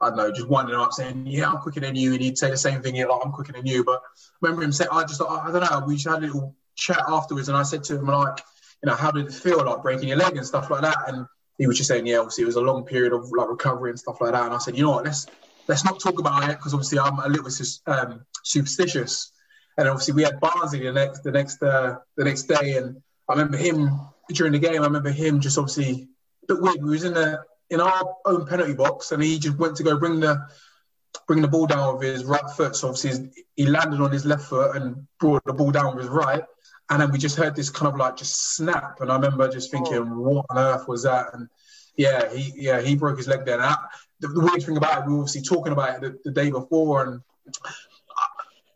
I don't know, just winding up saying, "Yeah, I'm quicker than you," and he'd say the same thing, like, "I'm quicker than you." But I remember him saying, "I just, thought, I don't know." We just had a little chat afterwards, and I said to him, like, you know, how did it feel, like breaking your leg and stuff like that? And he was just saying, yeah, obviously it was a long period of like recovery and stuff like that. And I said, you know what, let's let's not talk about it because obviously I'm a little bit um, superstitious. And obviously we had Barnsley the next the next uh, the next day, and I remember him during the game. I remember him just obviously a bit weird. We was in the in our own penalty box, and he just went to go bring the bring the ball down with his right foot. So obviously he landed on his left foot and brought the ball down with his right. And then we just heard this kind of like just snap. And I remember just thinking, oh. what on earth was that? And yeah, he yeah he broke his leg there. And the, the, weird thing about it, we were obviously talking about it the, the day before, and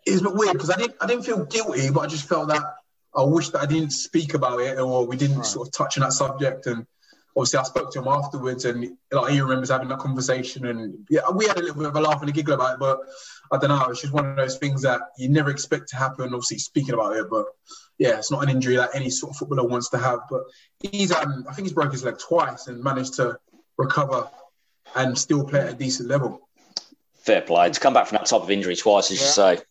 it was a bit weird because I didn't I didn't feel guilty, but I just felt that I wish that I didn't speak about it or we didn't right. sort of touch on that subject. And obviously I spoke to him afterwards and like he remembers having that conversation and yeah, we had a little bit of a laugh and a giggle about it, but I don't know, it's just one of those things that you never expect to happen, obviously speaking about it, but yeah, it's not an injury that any sort of footballer wants to have. But he's um I think he's broke his leg twice and managed to recover and still play at a decent level. Fair play. To come back from that type of injury twice, as yeah. you say.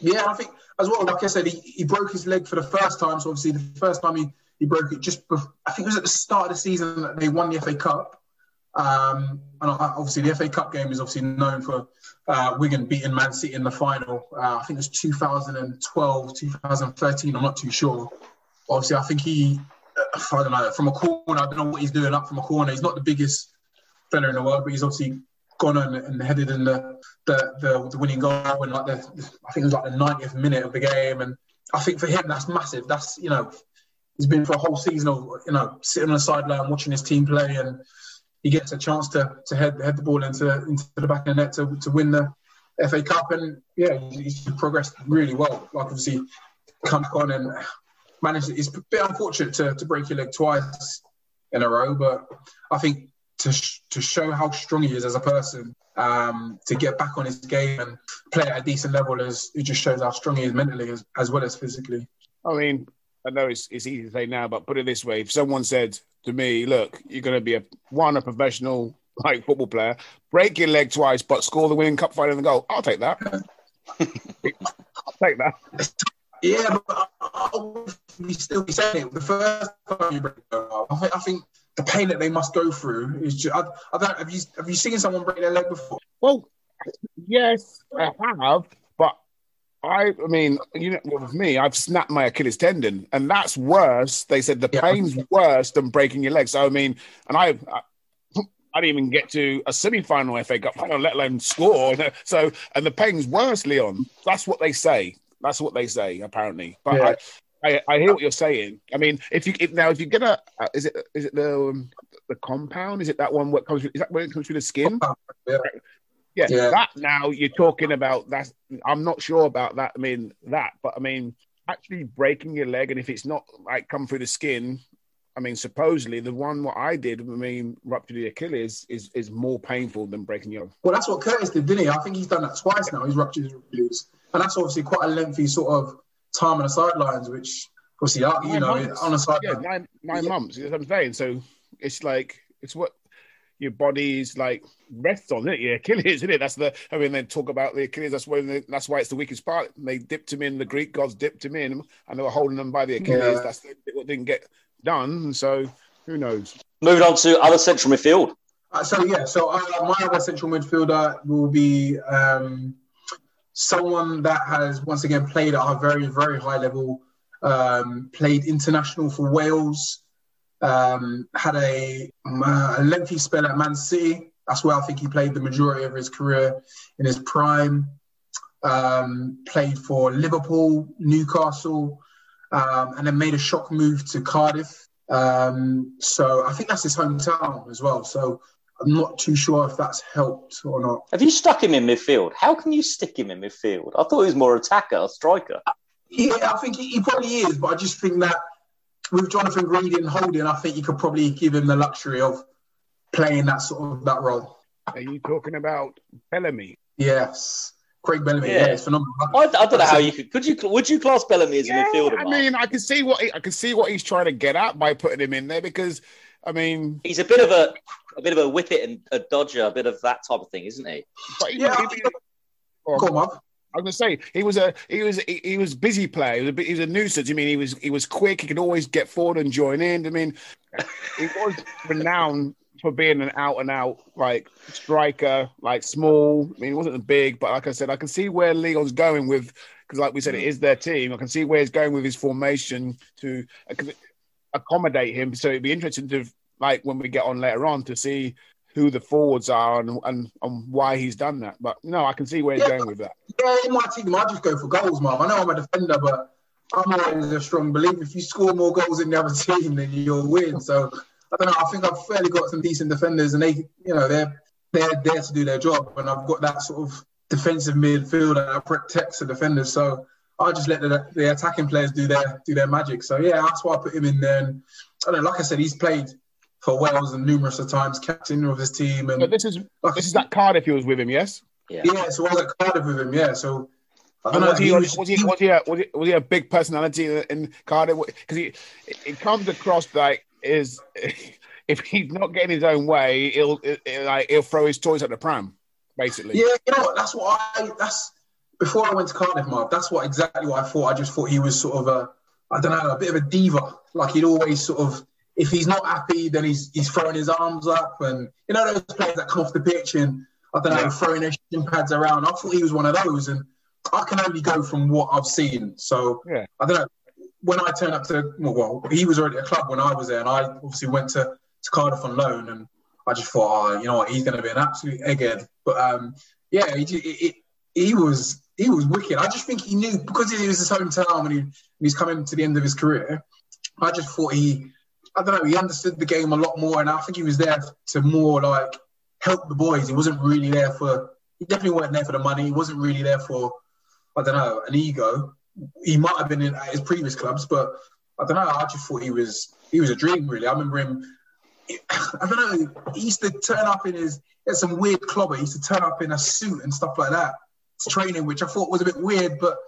Yeah, I think as well, like I said, he, he broke his leg for the first time. So obviously the first time he he broke it just, before, I think it was at the start of the season that they won the FA Cup. Um, and obviously, the FA Cup game is obviously known for uh, Wigan beating Man City in the final. Uh, I think it was 2012, 2013. I'm not too sure. Obviously, I think he, uh, I don't know, from a corner, I don't know what he's doing up from a corner. He's not the biggest fella in the world, but he's obviously gone and, headed in the the, the, the winning goal and like the, I think it was like the 90th minute of the game. And I think for him, that's massive. That's, you know, he's been for a whole season of you know sitting on the sideline watching his team play, and he gets a chance to to head head the ball into into the back of the net to, to win the FA Cup, and yeah, he's progressed really well. Like obviously, come back on and managed. It's a bit unfortunate to to break your leg twice in a row, but I think to sh- to show how strong he is as a person, um, to get back on his game and play at a decent level, is it just shows how strong he is mentally as, as well as physically. I mean, I know it's, it's easy to say now, but put it this way: if someone said to me, "Look, you're going to be a one a professional like football player, break your leg twice, but score the winning cup final and goal," I'll take that. I'll take that. Yeah, but I'll still be saying it. The first time you break I think, I think the pain that they must go through is just. I, I don't. Have you have you seen someone break their leg before? Well, yes, I have. But I, I mean, you know, with me, I've snapped my Achilles tendon, and that's worse. They said the yeah. pain's worse than breaking your leg. So I mean, and I, I, I didn't even get to a semi-final FA Cup final, let alone score. So, and the pain's worse, Leon. That's what they say. That's what they say, apparently. But yeah. I, I, hear what you're saying. I mean, if you if, now if you get a, uh, is it is it the um, the compound? Is it that one? What comes? Is that when it comes through the skin? Yeah. Yeah, yeah, that now you're talking about that. I'm not sure about that. I mean that, but I mean actually breaking your leg, and if it's not like come through the skin, I mean supposedly the one what I did, I mean rupture the Achilles, is is more painful than breaking your. Well, that's what Curtis did, didn't he? I think he's done that twice now. He's ruptured his Achilles, and that's obviously quite a lengthy sort of time on the sidelines, which obviously you know months. on the sideline. Yeah, nine nine yeah. months. You know what I'm saying? So it's like it's what your body's like rests on it. Your Achilles, isn't it? That's the. I mean, they talk about the Achilles. That's why. That's why it's the weakest part. They dipped him in. The Greek gods dipped him in, and they were holding them by the Achilles. Yeah. That's the, what didn't get done. So who knows? Moving on to other central midfield. Uh, so yeah, so uh, my other central midfielder will be um, someone that has once again played at a very very high level. Um, played international for Wales. Um, had a, a, lengthy spell at Man City. That's where I think he played the majority of his career in his prime. Um, played for Liverpool, Newcastle, um, and then made a shock move to Cardiff. Um, so I think that's his hometown as well. So I'm not too sure if that's helped or not. Have you stuck him in midfield? How can you stick him in midfield? I thought he was more attacker, striker. Yeah, I think he, he probably is, but I just think that with Jonathan Greening Holding, I think you could probably give him the luxury of playing that sort of that role. Are you talking about Bellamy? Yes. Craig Bellamy, yeah, Yeah. it's phenomenal. I, I don't know how you could. Could you? Would you class Bellamy as a Yeah, midfielder? I mean, I can see what he, I can see what he's trying to get at by putting him in there because, I mean, he's a bit of a a bit of a whip it and a dodger, a bit of that type of thing, isn't he? but he, Yeah, he- I- oh, Go on, I was gonna say he was a he was he, he was busy player. He was a, he was a nuisance. I mean, he was he was quick. He could always get forward and join in. I mean, he was renowned for being an out and out like striker, like small. I mean, he wasn't big, but like I said, I can see where Leon's going with because, like we said, it hmm. is their team. I can see where he's going with his formation to accommodate him. So it'd be interesting to like when we get on later on to see who the forwards are and and, and why he's done that. But no, I can see where he's going with that. Yeah, in my team, I just go for goals, Marv. I know I'm a defender, but I'm always a strong believer. If you score more goals in the other team, then you'll win. So I don't know. I think I've fairly got some decent defenders, and they, you know, they're they're there to do their job, and I've got that sort of defensive midfield that protects the defenders. So I just let the, the attacking players do their do their magic. So yeah, that's why I put him in there. And I don't know, like I said, he's played for Wales and numerous of times, captain of his team, and But this is like, this is that Cardiff he was with him, yes. Yeah. yeah. So I was at Cardiff with him, yeah. So I don't And know. was he, he was, was- he, was, he a, was, he, was he a big personality in- in Cardiff? Because he it comes across like is if he's not getting his own way, he'll, he'll like he'll throw his toys at the pram, basically. Yeah, you know what? That's what I. That's before I went to Cardiff, Mark. That's what exactly what I thought. I just thought he was sort of a, I don't know, a bit of a diva. Like he'd always sort of, if he's not happy, then he's he's throwing his arms up, and you know those players that come off the pitch and I don't know, Yeah. throwing their shin pads around. I thought he was one of those, and I can only go from what I've seen. So Yeah. I don't know. When I turned up to, well, he was already at a club when I was there, and I obviously went to, to Cardiff on loan, and I just thought, oh, you know what, he's going to be an absolute egghead. But um, yeah, he, he, he- he was he was wicked. I just think he knew because he was his hometown and he, and he's coming to the end of his career. I just thought he, I don't know, he understood the game a lot more, and I think he was there to more like help the boys. He wasn't really there for. He definitely wasn't there for the money. He wasn't really there for, I don't know, an ego. He might have been in at his previous clubs, but I don't know. I just thought he was he was a dream. Really, I remember him. I don't know. He used to turn up in his. He had some weird clobber. He used to turn up in a suit and stuff like that training, which I thought was a bit weird, but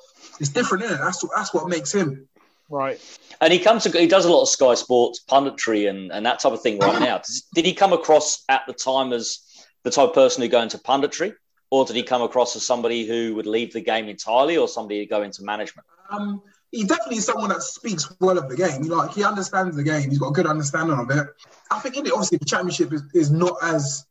it's different, it? That's that's what makes him. Right. And he comes to he does a lot of Sky Sports punditry and, and that type of thing right now. Does- Did he come across at the time as the type of person who go into punditry, or did he come across as somebody who would leave the game entirely, or somebody who go into management? Um, he definitely is someone that speaks well of the game. You know, like he understands the game. He's got a good understanding of it. I think in it, obviously, the championship is, is not as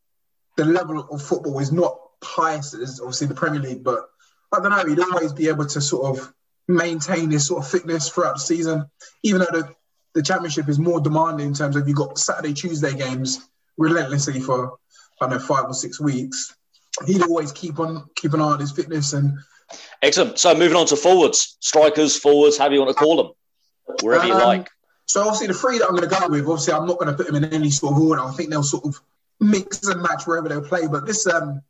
the level of football is not highest as obviously the Premier League, but I don't know. He'd always be able to sort of maintain his sort of fitness throughout the season, even though the, the championship is more demanding in terms of you've got Saturday, Tuesday games relentlessly for I don't know five or six weeks. He'd always keep on keep an eye on his fitness and Excellent. So moving on to forwards, strikers, forwards, however you want to call them, wherever you Um, like. So obviously the three that I'm going to go with, obviously I'm not going to put them in any sort of order. I think they'll sort of mix and match wherever they'll play. But this um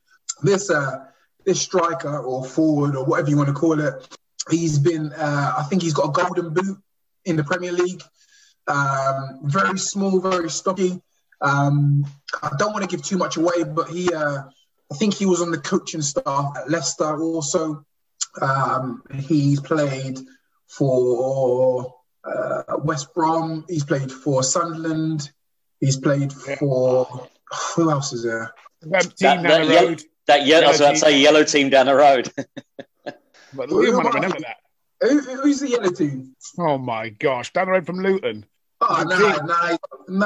this uh this striker or forward or whatever you want to call it, he's been uh, I think he's got a golden boot in the Premier League. Um, very small, very stocky. Um, I don't want to give too much away, but he uh, I think he was on the coaching staff at Leicester also. Um, he's played for uh, West Brom. He's played for Sunderland. He's played for who else is there? Um, team That- down that the yellow- road. That yeah, I was about to say yellow team down the road. But Liam might not remember that. Who, who's the yellow team? Oh my gosh, down the road from Luton. Oh, The no, team. no,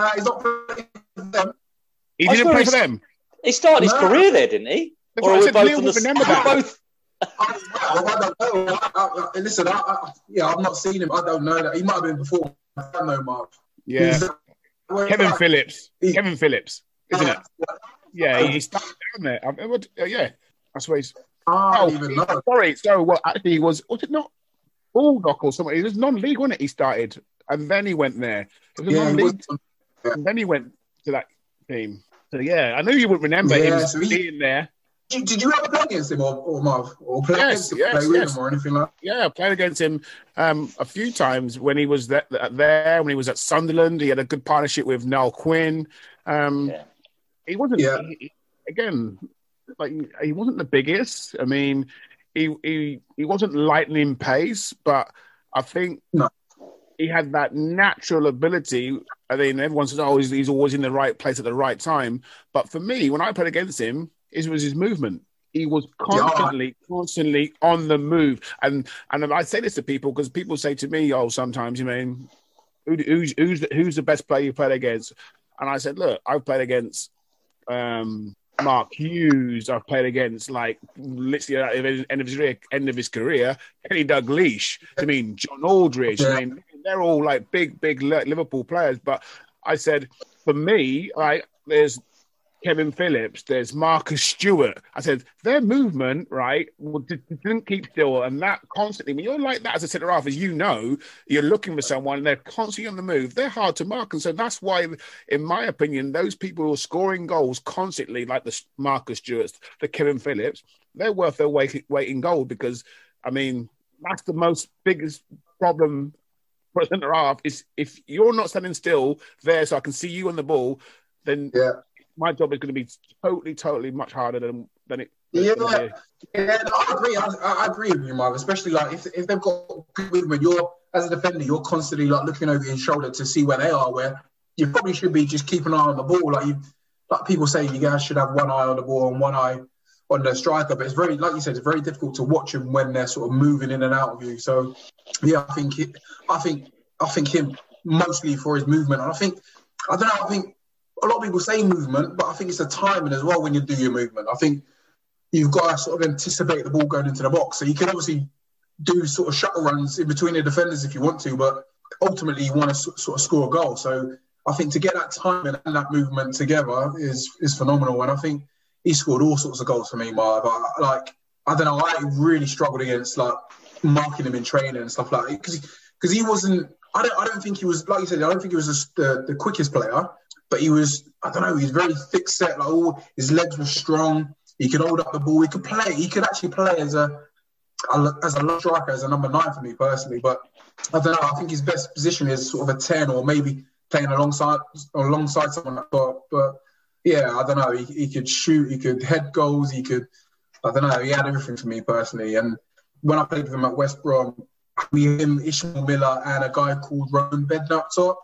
no, he's not playing for them. He I didn't play for them. he started his No. career there, didn't he? That's or are we both Liam on the remember that. both? I, I don't know. I, I, I, listen, I, I, yeah, I've not seen him. I don't know that. He might have been before. I don't know, Mark. Yeah. He's- Kevin Phillips. He- Kevin Phillips, isn't it? Uh, Yeah, he, he down there. I, what, uh, yeah, that's where he's. I Oh, even know. sorry. So, well, actually, he was, was it not Baldock or something? It was non league, wasn't it? He started and then he went there. It was Yeah, non he league, was- and then he went to that team. So, yeah, I knew you would remember Yeah, him so he- being there. Did, did you ever play against him or, or Marv? Or play Yes, against him, yes, play with yes. him or anything like Yeah, I played against him um, a few times when he was there, there, when he was at Sunderland. He had a good partnership with Niall Quinn. Um, Yeah. He wasn't, Yeah. he- he- again, like he wasn't the biggest. I mean, he he he wasn't lightning pace, but I think No. he had that natural ability. I mean, everyone says, "Oh, he's, he's always in the right place at the right time." But for me, when I played against him, it was his movement. He was constantly, constantly on the move, and and I say this to people because people say to me, "Oh, sometimes you mean who, who's who's the, who's the best player you played against?" And I said, "Look, I've played against um, Mark Hughes. I've played against like literally at the end of his career, end of his career, Kenny Dalglish. I mean, John Aldridge. I mean, they're all like big, big Liverpool players. But I said, for me, like there's Kevin Phillips, there's Marcus Stewart. I said their movement, right, well, d- didn't keep still, and that constantly. When you're like that as a centre half, as you know, you're looking for someone, and they're constantly on the move. They're hard to mark, and so that's why, in my opinion, those people who are scoring goals constantly, like the Marcus Stewarts, the Kevin Phillips, they're worth their weight, weight in gold because, I mean, that's the most biggest problem for a centre half is if you're not standing still there, so I can see you on the ball, then Yeah. My job is going to be totally, totally much harder than than it. Yeah, yeah, no, I agree. I, I agree with you, Mark. Especially like if, if they've got good movement, you're as a defender, you're constantly like looking over your shoulder to see where they are. Where you probably should be just keeping an eye on the ball. Like you, like people say, you guys should have one eye on the ball and one eye on the striker. But it's very, like you said, it's very difficult to watch them when they're sort of moving in and out of you. So yeah, I think it, I think I think him mostly for his movement. And I think I don't know. I think a lot of people say movement, but I think it's the timing as well when you do your movement. I think you've got to sort of anticipate the ball going into the box. So you can obviously do sort of shuttle runs in between the defenders if you want to, but ultimately you want to sort of score a goal. So I think to get that timing and that movement together is is phenomenal. And I think he scored all sorts of goals for me, Marv. But like I don't know, I really struggled against like marking him in training and stuff like that because because he wasn't. I don't. I don't think he was like you said. I don't think he was the, the quickest player, but he was. I don't know. He was very thick set. Like all his legs were strong. He could hold up the ball. He could play. He could actually play as a as a striker, as a number nine for me personally. But I don't know. I think his best position is sort of a ten, or maybe playing alongside alongside someone like that. But yeah, I don't know. He, he could shoot. He could head goals. He could. I don't know. He had everything for me personally. And when I played with him at West Brom, we him, Ishmael Miller, and a guy called Roman Bednar top.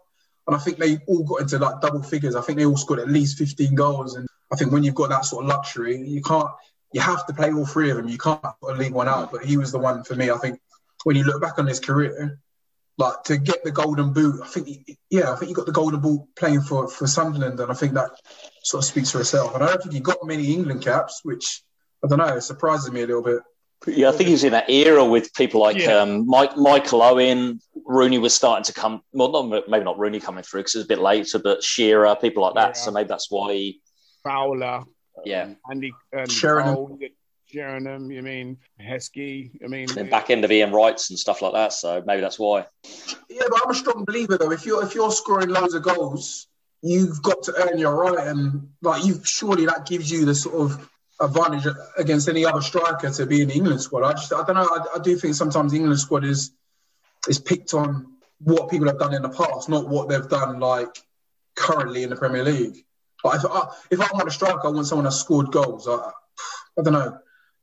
And I think they all got into like double figures. I think they all scored at least 15 goals. And I think when you've got that sort of luxury, you can't, you have to play all three of them. You can't leave one out. But he was the one for me. I think when you look back on his career, like to get the golden boot, I think, yeah, I think he got the golden boot playing for, for Sunderland. And I think that sort of speaks for itself. And I don't think he got many England caps, which I don't know, it surprises me a little bit. Yeah, I think he was in that era with people like Yeah. um, Mike, Michael Owen. Rooney was starting to come. Well, not maybe not Rooney coming through because it was a bit later, but Shearer, people like that. Yeah. So maybe that's why. He, Fowler, yeah, Andy, um, Sheringham. Cole, Sheringham, you mean Heskey? I mean, and back end of Ian Wrights and stuff like that. So maybe that's why. Yeah, but I'm a strong believer though. If you're if you're scoring loads of goals, you've got to earn your right, and like you surely that gives you the sort of advantage against any other striker to be in the England squad. I just I don't know. I, I do think sometimes the England squad is is picked on what people have done in the past, not what they've done like currently in the Premier League. But if I if I want a striker, I want someone that's scored goals. I, I don't know.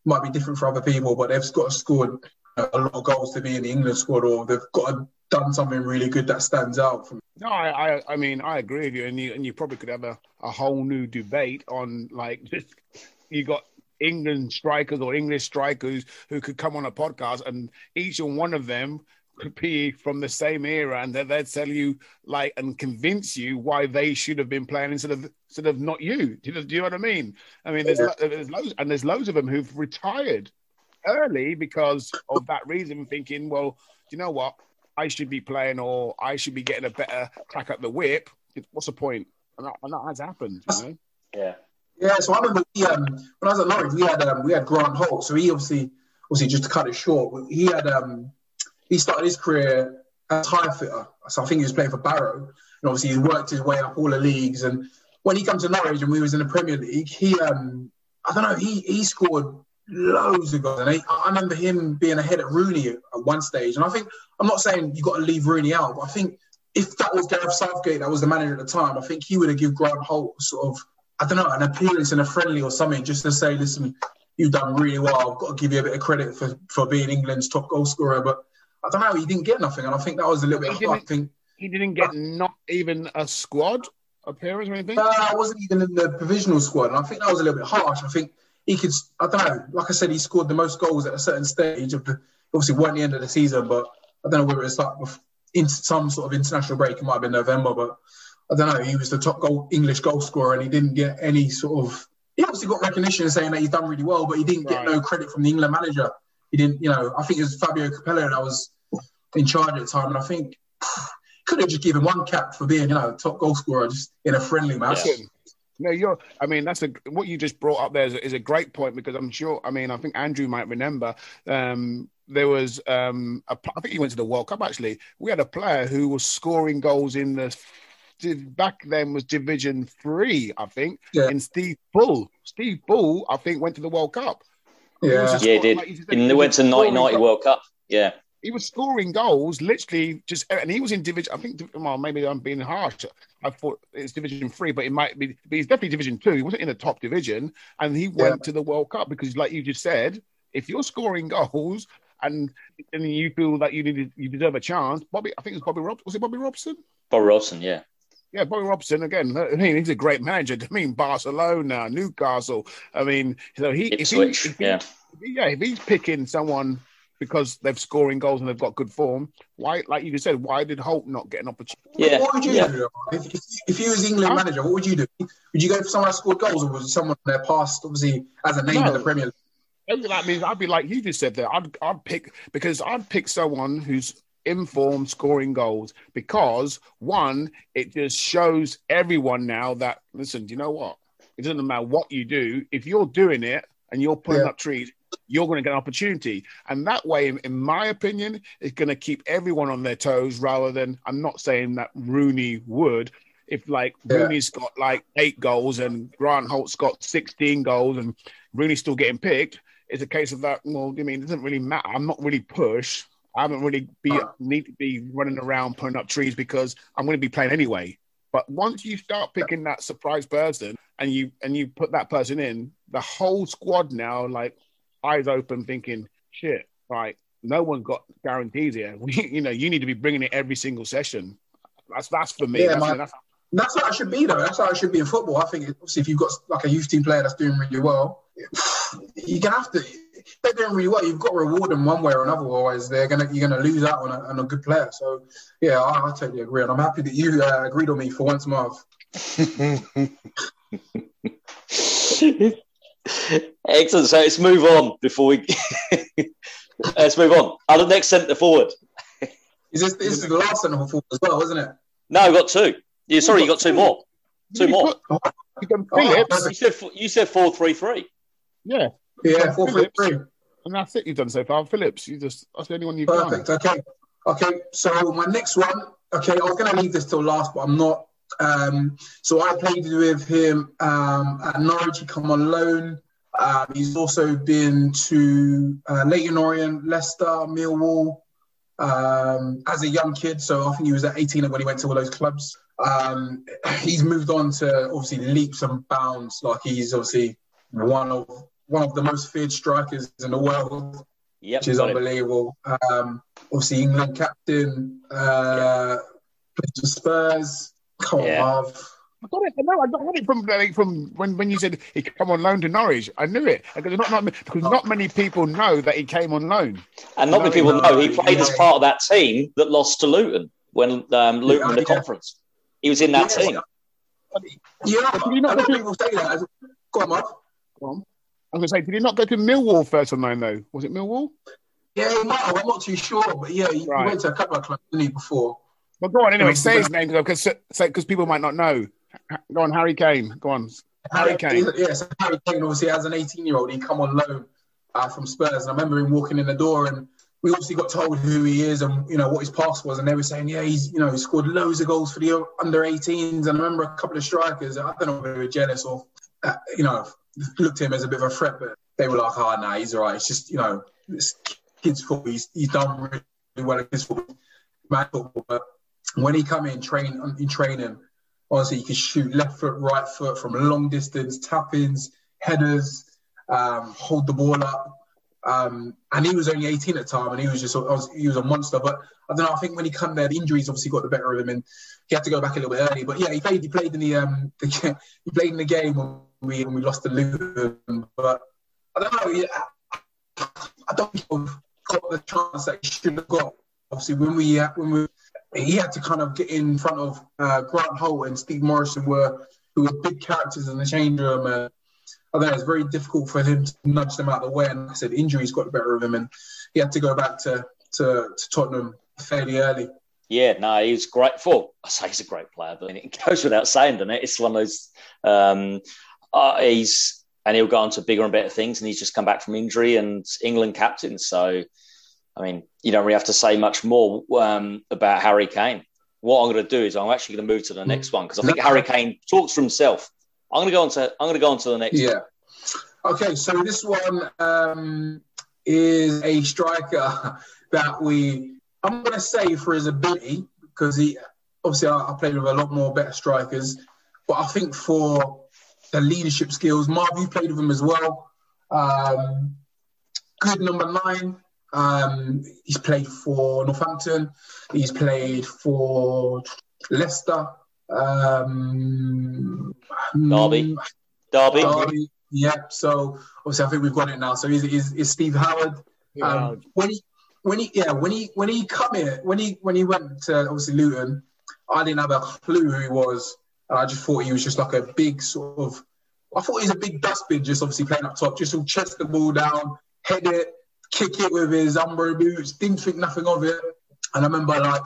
Might be different for other people, but they've got to scored a lot of goals to be in the England squad, or they've got to done something really good that stands out. No, I, I, I mean, I agree with you, and you, and you probably could have a, a whole new debate on like just you got England strikers or English strikers who could come on a podcast, and each and one of them could be from the same era, and then they'd tell you like and convince you why they should have been playing instead of instead of not you. Do you, do you know what I mean? I mean, there's Yeah. lo- there's loads, and there's loads of them who've retired early because of that reason, thinking, well, do you know what? I should be playing or I should be getting a better crack at the whip. What's the point? And that, and that has happened, you know? Yeah, Yeah, so I remember we, um, when I was at Norwich, we had um, we had Grant Holt. So he obviously, obviously, just to cut it short, he had um, he started his career as a tire fitter. So I think he was playing for Barrow, and obviously he worked his way up all the leagues. And when he came to Norwich and we was in the Premier League, he um, I don't know, he he scored loads of goals. And he, I remember him being ahead at Rooney at one stage. And I think I'm not saying you got to leave Rooney out, but I think if that was Gareth Southgate that was the manager at the time, I think he would have given Grant Holt sort of I don't know, an appearance in a friendly or something, just to say, listen, you've done really well. I've got to give you a bit of credit for, for being England's top goal scorer. But I don't know, he didn't get nothing. And I think that was a little bit, I think. He didn't get not even a squad appearance or anything? Uh, I wasn't even in the provisional squad. And I think that was a little bit harsh. I think he could, I don't know, like I said, he scored the most goals at a certain stage of the, obviously, weren't the end of the season, but I don't know whether it's like in some sort of international break. It might have been November, but I don't know. He was the top goal English goal scorer, and he didn't get any sort of. He obviously got recognition saying that he's done really well, but he didn't get no credit from the England manager. He didn't, you know. I think it was Fabio Capello that was in charge at the time, and I think could have just given one cap for being, you know, top goal scorer just in a friendly match. Yeah. No, you're. I mean, that's a what you just brought up there is a, is a great point because I'm sure. I mean, I think Andrew might remember. Um, there was, um, a, I think he went to the World Cup. Actually, we had a player who was scoring goals in the back then was Division Three, I think. Yeah. And Steve Bull, Steve Bull, I think went to the World Cup. Yeah, yeah, he did. Like, and they went to 1990 World Cup. Yeah he was scoring goals literally just, and he was in division. I think, well, maybe I'm being harsh. I thought it's Division Three, but it might be. But he's definitely Division Two. He wasn't in the top division, and he went yeah. to the World Cup because, like you just said, if you're scoring goals and and you feel that you need you deserve a chance, Bobby, I think it's Bobby Rob. Was it Bobby Robson? Bobby Robson, yeah. Yeah, Bobby Robson again. I mean, he's a great manager. I mean, Barcelona, Newcastle. I mean, so he, if he, if he, yeah, yeah, if he's picking someone because they've scoring goals and they've got good form. Why, like you just said, why did Holt not get an opportunity? Yeah. What would you yeah. do if, if, if you was England manager? What would you do? Would you go for someone that scored goals, or was it someone in their past, obviously as a name no. in the Premier League? That means I'd be like you just said there. I'd I'd pick because I'd pick someone who's in form, scoring goals. Because one, it just shows everyone now that listen. Do you know what? It doesn't matter what you do. If you're doing it and you're putting yeah. up trees, you're going to get an opportunity. And that way, in, in my opinion, it's going to keep everyone on their toes rather than, I'm not saying that Rooney would. If like yeah. Rooney's got like eight goals and Grant Holt's got 16 goals and Rooney's still getting picked, it's a case of that, well, I mean, it doesn't really matter. I'm not really pushed. I haven't really be need to be running around putting up trees because I'm going to be playing anyway. But once you start picking that surprise person and you and you put that person in, the whole squad now like eyes open, thinking, shit, like no one's got guarantees here. We, you know, you need to be bringing it every single session. That's that's for me. Yeah, that's, my, that's, that's how it should be, though. That's how it should be in football. I think obviously if you've got like a youth team player that's doing really well, you're gonna have to. They're doing really well. You've got to reward them one way or another. Otherwise, they're gonna you're gonna lose out on a, on a good player. So, yeah, I, I totally agree, and I'm happy that you uh, agreed on me for once, Marv. Excellent. So let's move on before we let's move on. Our the next centre forward. Is this this is the last centre forward as well, isn't it? No, I got two. Yeah, sorry, you got two more. Two more. Phillips. You said you said four three three. Yeah. Yeah, four three three. And that's it you've done so far. Phillips, you just that's the only one you've Perfect. done. Okay. Okay. So my next one, okay, I was gonna leave this till last, but I'm not. Um, so I played with him um, at Norwich. He come on loan. Um, he's also been to uh, Leyton Orient, Leicester, Millwall um, as a young kid. So I think he was at 18 when he went to all those clubs. Um, he's moved on to obviously leaps and bounds. Like he's obviously one of one of the most feared strikers in the world, yep, which is unbelievable. Um, obviously England captain, uh, yep. played for Spurs. Come on, yeah. I got it. I know. I got it from like, from when, when you said he came on loan to Norwich. I knew it because not, not because not many people know that he came on loan. And not many people know he played yeah. as part of that team that lost to Luton when um, Luton yeah, won the yeah. conference. He was in that team. Yeah, did he not go people say that. Go on, Mark. Go on. I was going to say, did he not go to Millwall first on loan though? Was it Millwall? Yeah, he might have. I'm not too sure, but yeah, he, right. went to a couple of clubs, didn't he, before? Well, go on anyway. Say his name because because people might not know. Go on, Harry Kane. Go on, Harry Kane. Yes, Harry Kane. Obviously, as an 18-year-old, he come on loan uh, from Spurs, and I remember him walking in the door, and we obviously got told who he is and you know what his past was, and they were saying, yeah, he's you know he scored loads of goals for the under 18s, and I remember a couple of strikers. I don't know if they were jealous or uh, you know looked at him as a bit of a threat, but they were like, oh, nah, he's all right. It's just you know this kid's football. He's, he's done really well at his football, football, but when he come in train in training honestly, he can shoot left foot, right foot from long distance, tap ins, headers. um, hold the ball up. Um, and he was only 18 at the time, and he was just he was a monster. But I don't know. I think when he come there, the injuries obviously got the better of him, and he had to go back a little bit early. But yeah, he played. He played in the um, the, he played in the game we when we lost to Luton. But I don't know. Yeah, I don't think we got the chance that he should have got. Obviously, when we when we he had to kind of get in front of uh, Grant Holt and Steve Morison were who were big characters in the change room. Uh, I think it's very difficult for him to nudge them out of the way. And I said injuries got the better of him, and he had to go back to to, to Tottenham fairly early. Yeah, no, he's great. For I say he's a great player, but it goes without saying, doesn't it? It's one of those. Um, uh, he's and he'll go on to bigger and better things, and he's just come back from injury and England captain. So, I mean, you don't really have to say much more um, about Harry Kane. What I'm going to do is I'm actually going to move to the next one because I think Harry Kane talks for himself. I'm going to go on to I'm going to go on to the next. Yeah. One. Okay, so this one um, is a striker that we I'm going to say for his ability because he obviously I, I played with a lot more better strikers, but I think for the leadership skills, Marv, you played with him as well. Um, good number nine. Um, he's played for Northampton. He's played for Leicester. Um, Derby. Derby. Derby. Yeah. So obviously, I think we've got it now. So he's, he's, he's Steve Howard. Um, when he when he yeah when he when he come here when he when he went to obviously Luton, I didn't have a clue who he was, and I just thought he was just like a big sort of. I thought he was a big dustbin, just obviously playing up top, just to chest the ball down, head it, kick it with his Umbro boots. Didn't think nothing of it. And I remember like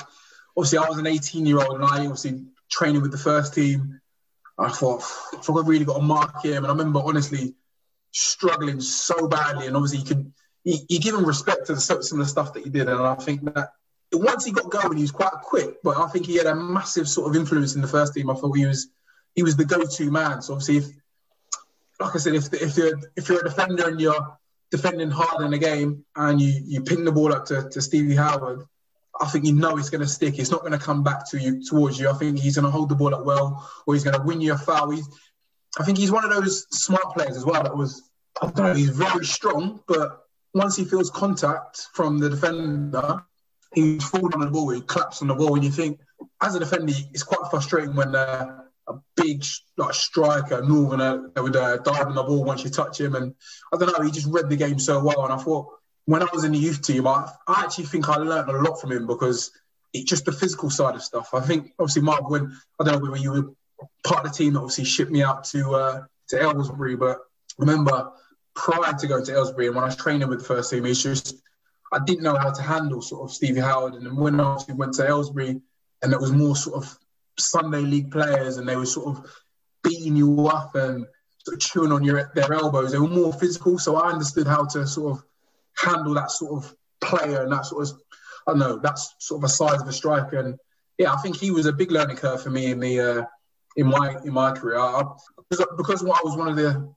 obviously I was an 18 year old and I obviously training with the first team. I thought, I thought I really got to mark him. And I remember honestly struggling so badly. And obviously you can, you, you give him respect to the, some of the stuff that he did. And I think that once he got going, he was quite quick, but I think he had a massive sort of influence in the first team. I thought he was he was the go-to man. So obviously, if, like I said, if if you're if you're a defender and you're defending hard in a game and you you ping the ball up to, to Stevie Howard, I think you know it's going to stick. It's not going to come back to you towards you. I think he's going to hold the ball up well, or he's going to win you a foul. He's, I think he's one of those smart players as well. That was I don't know. He's very strong, but once he feels contact from the defender, he's falling on the ball, he claps on the ball, and you think, as a defender, it's quite frustrating when uh, a big like striker, Northerner, would uh, dive on the ball once you touch him. And I don't know, he just read the game so well. And I thought, when I was in the youth team, I, I actually think I learned a lot from him because it's just the physical side of stuff. I think, obviously, Mark, when I don't know whether you were part of the team that obviously shipped me out to uh, to Aylesbury, but remember prior to going to Aylesbury and when I was training with the first team, it's just I didn't know how to handle sort of Stevie Howard. And then when I went to Aylesbury and it was more sort of Sunday league players and they were sort of beating you up and sort of chewing on your their elbows, they were more physical. So I understood how to sort of handle that sort of player and that sort of I don't know, that's sort of a size of a striker. And yeah, I think he was a big learning curve for me in the uh, in my in my career. I, because because I was one of the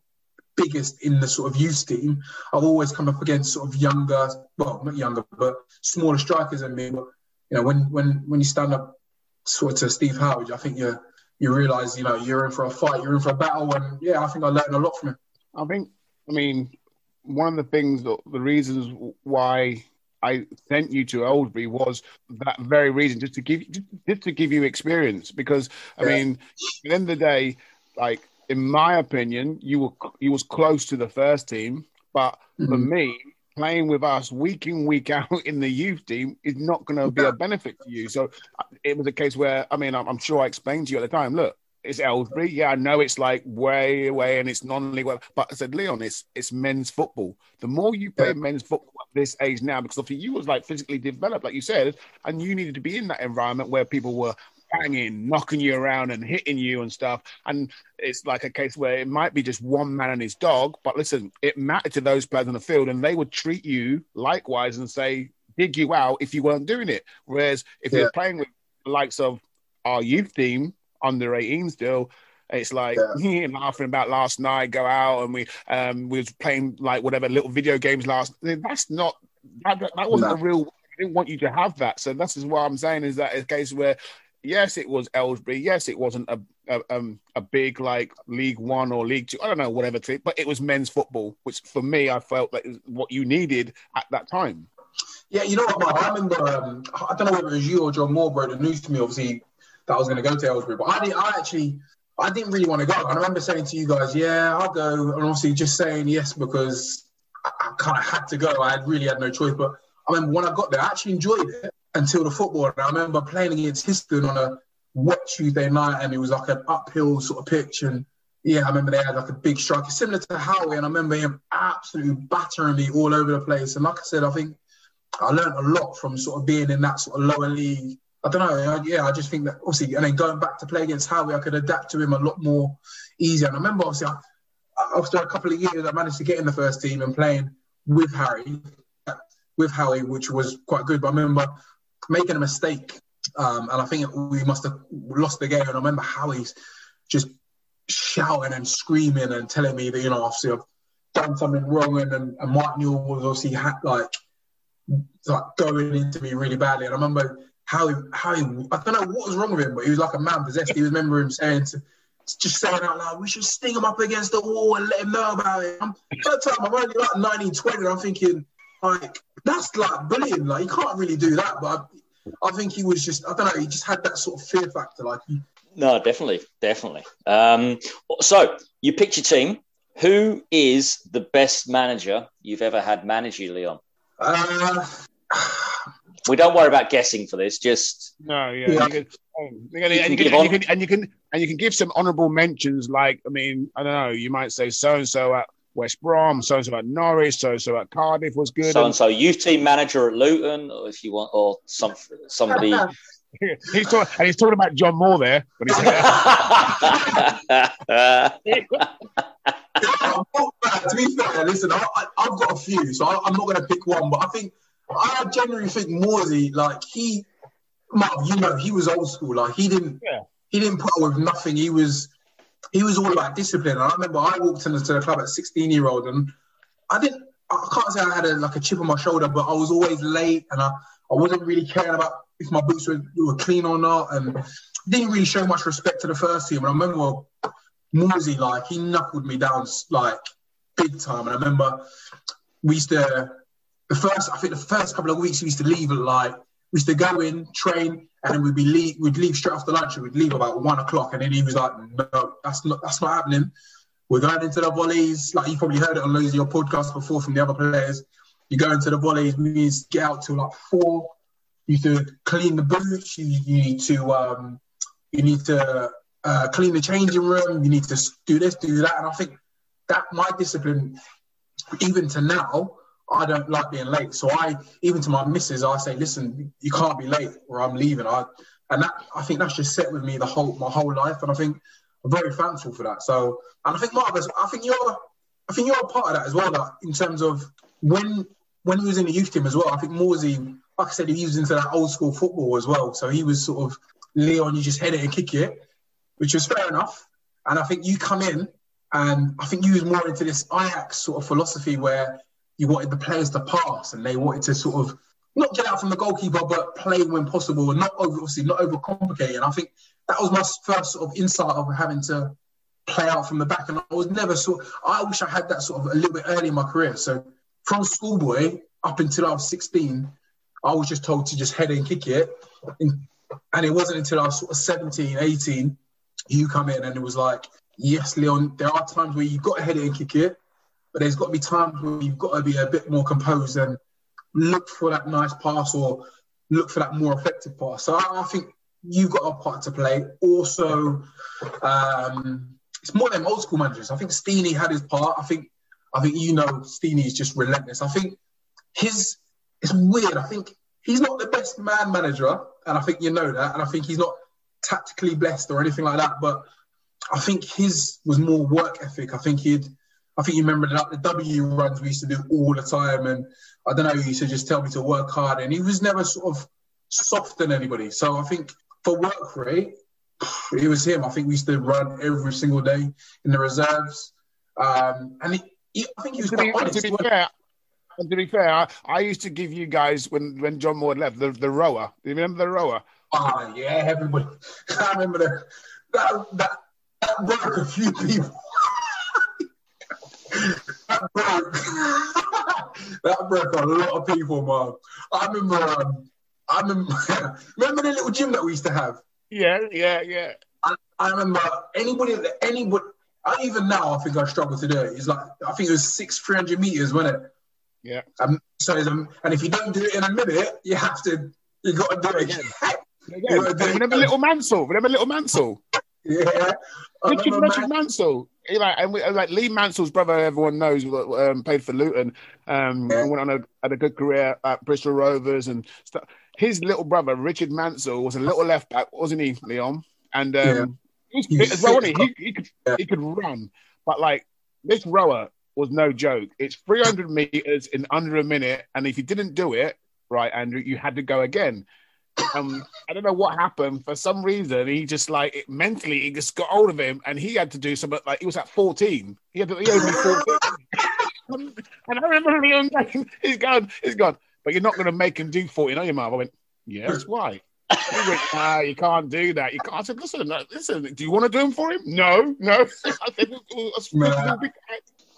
biggest in the sort of youth team, I've always come up against sort of younger, well, not younger, but smaller strikers than me. But you know, when when when you stand up sort of to Steve Howard, I think you you realise, you know, you're in for a fight, you're in for a battle, and yeah, I think I learned a lot from him. I think, I mean, one of the things, that, the reasons why I sent you to Aylesbury was that very reason, just to give just to give you experience. Because I yeah. mean, at the end of the day, like in my opinion, you were you was close to the first team, but mm-hmm. for me, playing with us week in week out in the youth team is not going to be a benefit to you. So it was a case where I mean, I'm, I'm sure I explained to you at the time. Look, it's Aylesbury. Yeah, I know it's like way away and it's non-league, but I said, Leon, it's it's men's football. The more you play yeah. men's football at this age now, because obviously you was like physically developed, like you said, and you needed to be in that environment where people were banging, knocking you around and hitting you and stuff. And it's like a case where it might be just one man and his dog, but listen, it mattered to those players on the field, and they would treat you likewise and say, dig you out if you weren't doing it. Whereas if yeah. you're playing with the likes of our youth team under 18 still, it's like yeah. laughing about last night, go out and we um we was playing like whatever little video games last. That's not that, that wasn't no. a real. I didn't want you to have that. So this is what I'm saying is that a case where yes, it was Aylesbury. Yes, it wasn't a a, um, a big like League One or League Two. I don't know, whatever. To, but it was men's football, which for me, I felt that is what you needed at that time. Yeah, you know what, Mark, I remember. Um, I don't know whether it was you or John Moore broke the news to me. Obviously, that I was going to go to Aylesbury, but I didn't. I actually, I didn't really want to go. I remember saying to you guys, "Yeah, I'll go," and obviously just saying yes because I, I kind of had to go. I really had no choice. But I remember when I got there, I actually enjoyed it until the football. I remember playing against Histon on a wet Tuesday night, and it was like an uphill sort of pitch. And yeah, I remember they had like a big strike, similar to Howie, and I remember him absolutely battering me all over the place. And like I said, I think I learned a lot from sort of being in that sort of lower league. I don't know. Yeah, I just think that obviously, and then going back to play against Howie, I could adapt to him a lot more easier. And I remember obviously, I, after a couple of years, I managed to get in the first team and playing with Harry, with Howie, which was quite good. But I remember making a mistake, um, and I think we must have lost the game. And I remember Howie's just shouting and screaming and telling me that you know obviously I've done something wrong, and and, Mark Newell was obviously like like going into me really badly. And I remember how he, how he, I don't know what was wrong with him, but he was like a man possessed. He was remember him saying to, just saying out loud, we should sting him up against the wall and let him know about it. I'm, that time I'm only like 19, 20, and I'm thinking, like, that's like bullying. Like, you can't really do that. But I, I think he was just, I don't know, he just had that sort of fear factor. Like, he, no, definitely, definitely. Um, so you picked your team. Who is the best manager you've ever had manage you, Leon? uh, We don't worry about guessing for this. Just No, yeah, Yeah. You can, and, you can, and, you give can, and, you can, and you can and you can give some honourable mentions. Like, I mean, I don't know. You might say so and so at West Brom, so and so at Norwich, so and so at Cardiff was good. so and so youth team manager at Luton, or if you want, or some somebody. he's talking, and he's talking about John Moore there. When he said to be fair, listen, I, I, I've got a few, so I, I'm not going to pick one, but I think I generally think Morsey, like he, you know, he was old school. Like he didn't, Yeah. he didn't put up with nothing. He was, he was all about discipline. And I remember I walked into the club at 16 year old, and I didn't, I can't say I had a, like a chip on my shoulder, but I was always late, and I, I wasn't really caring about if my boots were, were clean or not, and didn't really show much respect to the first team. And I remember Morsey, like he knuckled me down like big time. And I remember we used to the first I think the first couple of weeks we used to leave at like we used to go in, train, and then we'd be leave we'd leave straight after lunch we'd leave about one o'clock. And then he was like, No, that's not that's not happening. We're going into the volleys, like you probably heard it on loads of your podcasts before from the other players. You go into the volleys, we need to get out till like four. You need to clean the boots, you, you need to um you need to uh, clean the changing room. You need to do this, do that. And I think that my discipline, even to now, I don't like being late. So I, even to my missus, I say, listen, you can't be late or I'm leaving. I, and that, I think that's just set with me the whole, my whole life. And I think I'm very thankful for that. So, and I think Marcus, I think you're, I think you're a part of that as well. Like in terms of when, when he was in the youth team as well, I think Morsey, like I said, he was into that old school football as well. So he was sort of Leon, you just head it and kick it, which was fair enough. And I think you come in, and I think you was more into this Ajax sort of philosophy where you wanted the players to pass and they wanted to sort of not get out from the goalkeeper, but play when possible and not over, obviously not overcomplicate. And I think that was my first sort of insight of having to play out from the back. And I was never sort. I wish I had that sort of a little bit early in my career. So from schoolboy up until I was 16, I was just told to just head and kick it. And it wasn't until I was sort of 17, 18, you come in and it was like, yes, Leon, there are times where you've got to head and kick it, but there's got to be times where you've got to be a bit more composed and look for that nice pass or look for that more effective pass. So I, I think you've got a part to play. Also, um, it's more than old school managers. I think Steenie had his part. I think I think you know Steenie is just relentless. I think his it's weird. I think he's not the best man manager, and I think you know that. And I think he's not tactically blessed or anything like that. But I think his was more work ethic. I think he'd. I think you remember that the W runs we used to do all the time, and I don't know. He used to just tell me to work hard, and he was never sort of soft on anybody. So I think for work rate, it was him. I think we used to run every single day in the reserves, um, and he, he, I think he was to quite be, honest. to be fair, and to be fair, I, I used to give you guys when when John Moore left the, the rower. Do you remember the rower? Ah, yeah, everybody. I remember the that, that, that broke a few people. That broke. that broke a lot of people, man. I remember. Um, I remember. remember the little gym that we used to have. Yeah, yeah, yeah. I, I remember anybody, anybody. I even now, I think I struggle to do it. It's like I think it was six, three hundred meters, wasn't it? Yeah. Um, so, um, and if you don't do it in a minute, you have to. You got to do it again. again. Remember Little Mansell? Remember Little Mansell? yeah. Richard, Richard Like, and we, like Lee Mansell's brother, everyone knows, um, played for Luton. Um, went on a had a good career at Bristol Rovers and stuff. His little brother, Richard Mansell, was a little left back, wasn't he, Leon? And um, yeah. he was as well, he? He, he could yeah. he could run, but like this rower was no joke. It's 300 meters in under a minute, and if you didn't do it right, Andrew, you had to go again. Um, I don't know what happened. For some reason, he just like it, mentally, it just got hold of him, and he had to do something. Like he was at 14. He had to, he only 14. and I remember Leon going, he's gone, he's gone. But you're not going to make him do 14, are you, Marv? I went, yeah, that's why. He went, nah, you can't do that. You can't. I said, listen, listen, do you want to do them for him? No, no. I said,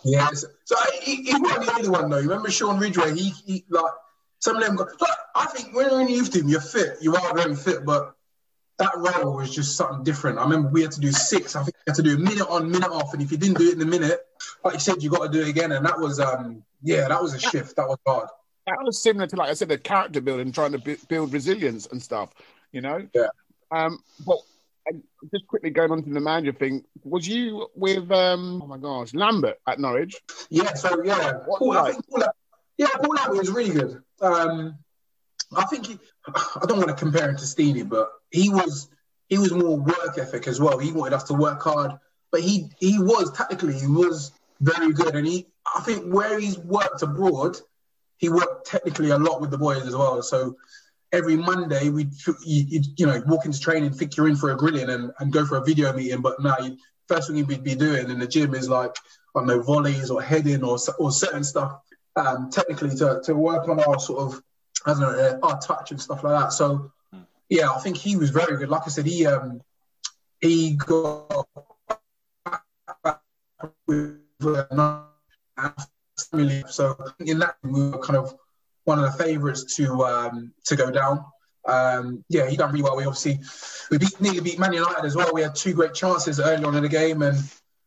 yeah. So he, he wasn't the only one though. You remember Sean Ridgway? He, he like some of them. Got, like, I think when you're in youth team, you're fit. You are very fit, but that role was just something different. I remember we had to do six. I think we had to do a minute on, minute off, and if you didn't do it in a minute, like you said, you got to do it again. And that was, um, yeah, that was a shift. That was hard. That was similar to, like I said, the character building, trying to build resilience and stuff. You know. Yeah. Um, but and just quickly going on to the manager thing, was you with um oh my gosh, Lambert at Norwich? Yeah, so yeah. Paul, like? I think Paul, yeah, Paul Lambert was really good. Um I think he, I don't want to compare him to Stevie, but he was he was more work ethic as well. He wanted us to work hard, but he he was technically he was very good, and he I think where he's worked abroad, he worked technically a lot with the boys as well. So every Monday we you, you, know walk into training, think you're in for a grilling and, and go for a video meeting, but now you, first thing you'd be doing in the gym is like I don't know volleys or heading or or certain stuff um, technically to, to work on our sort of I don't know uh, our touch and stuff like that. So yeah, I think he was very good. Like I said, he um, he got with so in that we were kind of one of the favourites to um, to go down. Um, yeah, he done really well. We obviously we beat nearly beat Man United as well. We had two great chances early on in the game, and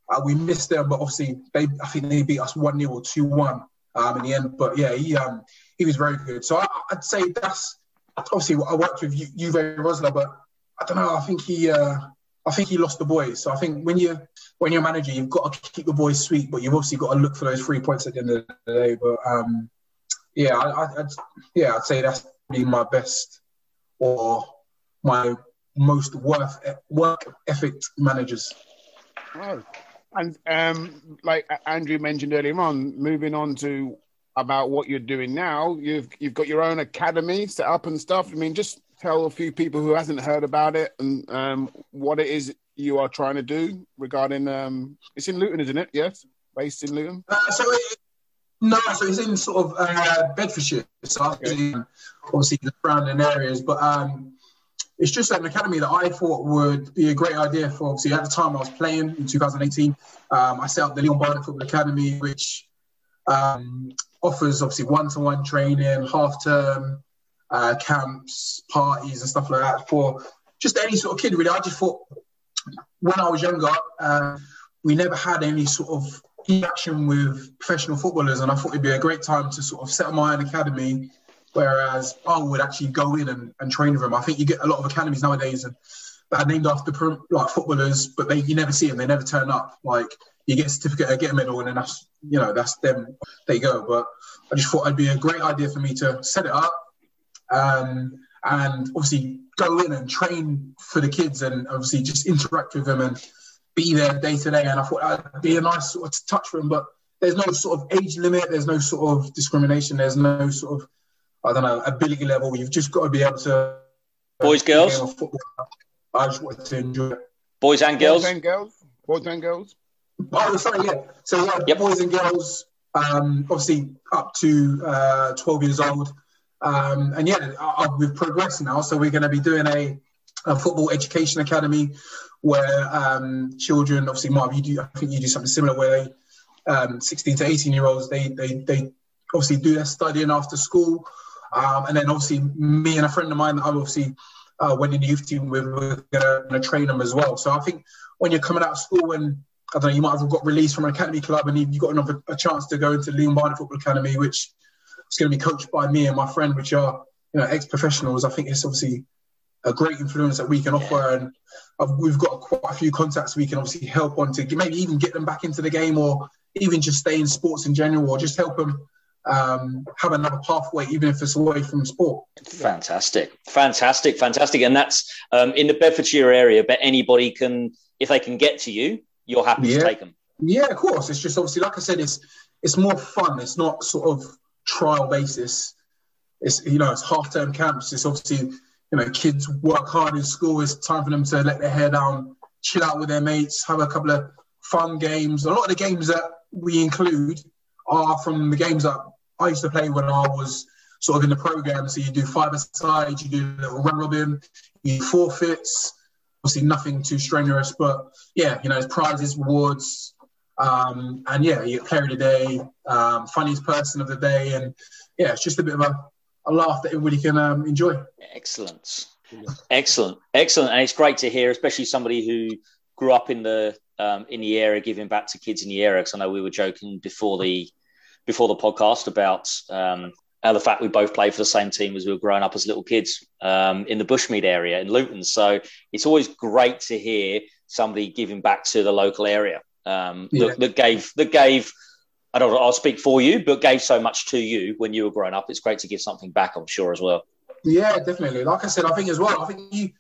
uh, we missed them. But obviously, they I think they beat us one 0 or two one um, in the end. But yeah, he um, he was very good. So I, would say that's obviously I worked with Uwe Rosler, but I don't know. I think he uh, I think he lost the boys. So I think when you when you're a manager, you've got to keep the boys sweet, but you've obviously got to look for those three points at the end of the day. But um, yeah, I, would yeah, I'd say that's probably my best or my most worth work ethic managers. Oh. And um, like Andrew mentioned earlier on, moving on to about what you're doing now, you've you've got your own academy set up and stuff. I mean, just tell a few people who hasn't heard about it and um, what it is you are trying to do regarding. Um, it's in Luton, isn't it? Yes, based in Luton. Uh, so it, no, so it's in sort of uh, Bedfordshire, so okay. obviously the surrounding areas. But um, it's just an academy that I thought would be a great idea for. Obviously, at the time I was playing in 2018, um, I set up the Leon Barnett Football Academy, which um, offers obviously one-to-one training, half-term uh, camps, parties, and stuff like that for just any sort of kid. Really, I just thought when I was younger, uh, we never had any sort of interaction with professional footballers, and I thought it'd be a great time to sort of set up my own academy. Whereas I would actually go in and, and train with them. I think you get a lot of academies nowadays and that are named after like footballers, but they you never see them. They never turn up. Like you get a certificate, get a medal, and then that's you know that's them. They go. But I just thought it'd be a great idea for me to set it up, um, and obviously go in and train for the kids, and obviously just interact with them and be there day to day. And I thought that'd be a nice sort of touch for them. But there's no sort of age limit. There's no sort of discrimination. There's no sort of I don't know ability level. You've just got to be able to. Boys, girls. I just wanted to enjoy it. Boys and girls. Boys and girls. Boys and girls. Oh, sorry, yeah. So yeah, yep. boys and girls. Um, obviously up to uh, 12 years old. Um, and yeah, uh, we've progressed now, so we're going to be doing a a football education academy where um, children, obviously, Mark, you do, I think you do something similar where they, um, 16 to 18 year olds, they, they, they obviously do their studying after school. Um, and then obviously me and a friend of mine, that I'm obviously uh, went in the youth team with, we're going to train them as well. So I think when you're coming out of school and I don't know, you might have got released from an academy club and you've got another a chance to go into Leon Barnett Football Academy, which is going to be coached by me and my friend, which are you know ex-professionals. I think it's obviously a great influence that we can offer, and we've got quite a few contacts we can obviously help on to maybe even get them back into the game, or even just stay in sports in general, or just help them um, have another pathway, even if it's away from sport. Fantastic, fantastic, fantastic, and that's um, in the Bedfordshire area. But anybody can, if they can get to you, you're happy yeah. to take them. Yeah, of course. It's just obviously, like I said, it's it's more fun. It's not sort of trial basis. It's you know, it's half term camps. It's obviously you know, kids work hard in school. It's time for them to let their hair down, chill out with their mates, have a couple of fun games. A lot of the games that we include are from the games that I used to play when I was sort of in the program. So you do five aside, you do a little run robin, you forfeits. Obviously, nothing too strenuous, but yeah, you know, prizes, rewards, um, and yeah, you player of the day, um, funniest person of the day, and yeah, it's just a bit of a, a laugh that everybody can um, enjoy. Excellent, excellent, excellent, and it's great to hear, especially somebody who grew up in the um, in the era, giving back to kids in the era. Because I know we were joking before the before the podcast about um, the fact we both played for the same team as we were growing up as little kids um, in the Bushmead area in Luton. So it's always great to hear somebody giving back to the local area um, yeah. that, that, gave that gave. I don't. I'll speak for you, but gave so much to you when you were growing up. It's great to give something back. I'm sure as well. Yeah, definitely. Like I said, I think as well. I think you.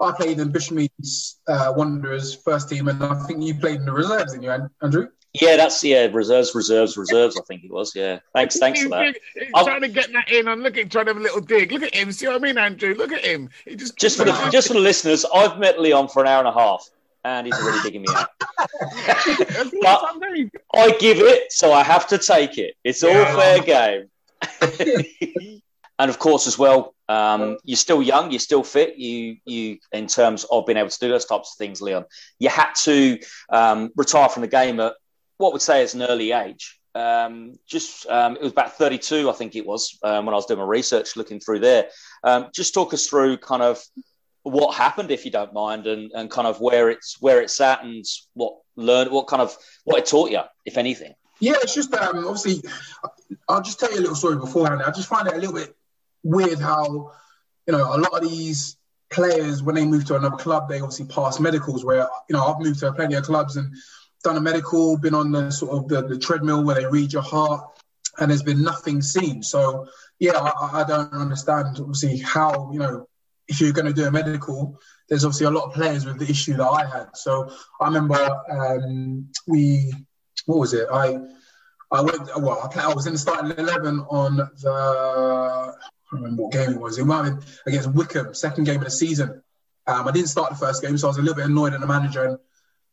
I played in Bushmead's uh, Wanderers first team, and I think you played in the reserves, didn't you, Andrew? Yeah, that's yeah, reserves, reserves, reserves. I think it was. Yeah, thanks, thanks for that. He's trying to get that in. I'm looking, trying to have a little dig. Look at him. See what I mean, Andrew? Look at him. He just just for the just for the listeners, I've met Leon for an hour and a half, and he's already digging me out. but I give it, so I have to take it. It's all fair game. and of course, as well, um, you're still young, you're still fit. You, you, in terms of being able to do those types of things, Leon. You had to um, retire from the game at what would say is an early age. Um, just um, it was about 32, I think it was, um, when I was doing my research, looking through there. Um, just talk us through kind of what happened, if you don't mind, and, and kind of where it's where it's at, and what learned, what kind of what it taught you, if anything. Yeah, it's just um, obviously. I'll just tell you a little story beforehand. I just find it a little bit weird how you know a lot of these players when they move to another club, they obviously pass medicals. Where you know I've moved to plenty of clubs and done a medical, been on the sort of the, the treadmill where they read your heart, and there's been nothing seen. So yeah, I, I don't understand obviously how you know if you're going to do a medical, there's obviously a lot of players with the issue that I had. So I remember um, we, what was it? I I went well. I, played, I was in the starting eleven on the I don't remember what game it was. It might have been against Wycombe, second game of the season. Um, I didn't start the first game, so I was a little bit annoyed at the manager and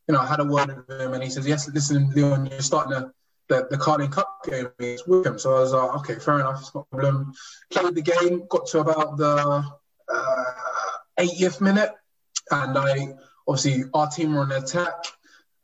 you know, I had a word with him and he says, yes, listen, Leon, you're starting the, the, the Carling Cup game against Wycombe. So I was like, okay, fair enough, it's not a problem. Played the game, got to about the uh, 80th minute, and I, obviously, our team were on attack.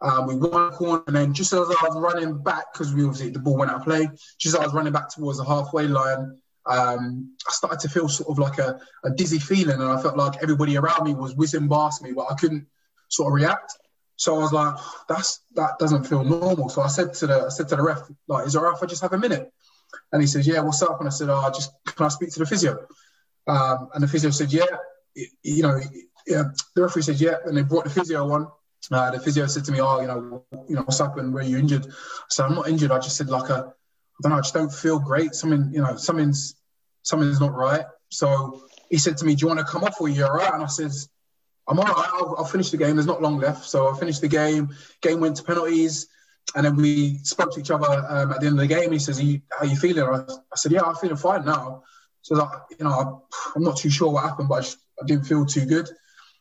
Um, we won a corner, and then just as I was running back, because we obviously the ball went out of play, just as I was running back towards the halfway line, um, I started to feel sort of like a, a, dizzy feeling, and I felt like everybody around me was whizzing past me, but I couldn't sort of react. So I was like, that's that doesn't feel normal. So I said to the I said to the ref, like, is it alright if I just have a minute? And he says, yeah, what's up? And I said, oh, just can I speak to the physio? Um, and the physio said, yeah, you know, yeah. The referee said, yeah, and they brought the physio on. Uh, the physio said to me, oh, you know, you know, what's happened? Were you injured? So I'm not injured. I just said like a, I don't know, I just don't feel great. Something, you know, something's something's not right. So he said to me, do you want to come off or you all right? And I said, I'm all right. I'll, I'll finish the game. There's not long left. So I finished the game. Game went to penalties. And then we spoke to each other um, at the end of the game. He says, you, "How you feeling?" I, I, said, "Yeah, I'm feeling fine now." So like, you know, I'm not too sure what happened, but I, I didn't feel too good.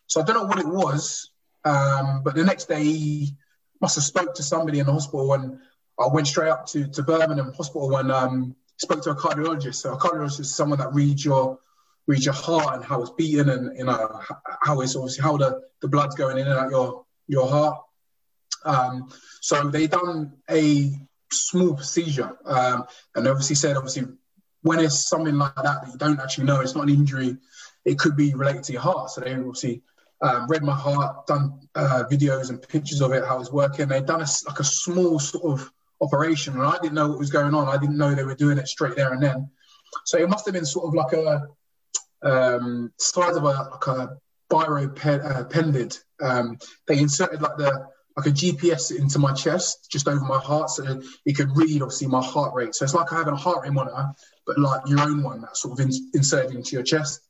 So I don't know what it was. Um, but the next day, he must have spoke to somebody in the hospital, and I went straight up to, to Birmingham Hospital and um, spoke to a cardiologist. So a cardiologist is someone that reads your read your heart and how it's beating and you know how it's obviously how the, the blood's going in and out your your heart. Um, so they done a small procedure um, and obviously said obviously when it's something like that that you don't actually know it's not an injury it could be related to your heart. So they obviously um, read my heart done uh, videos and pictures of it how it's working. They'd done a, like a small sort of operation and I didn't know what was going on. I didn't know they were doing it straight there and then. So it must have been sort of like a um, size of a like a biro pen, uh, pended. Um, they inserted like the like a GPS into my chest, just over my heart, so it could read obviously my heart rate. So it's like having a heart rate monitor, but like your own one that's sort of in, inserted into your chest.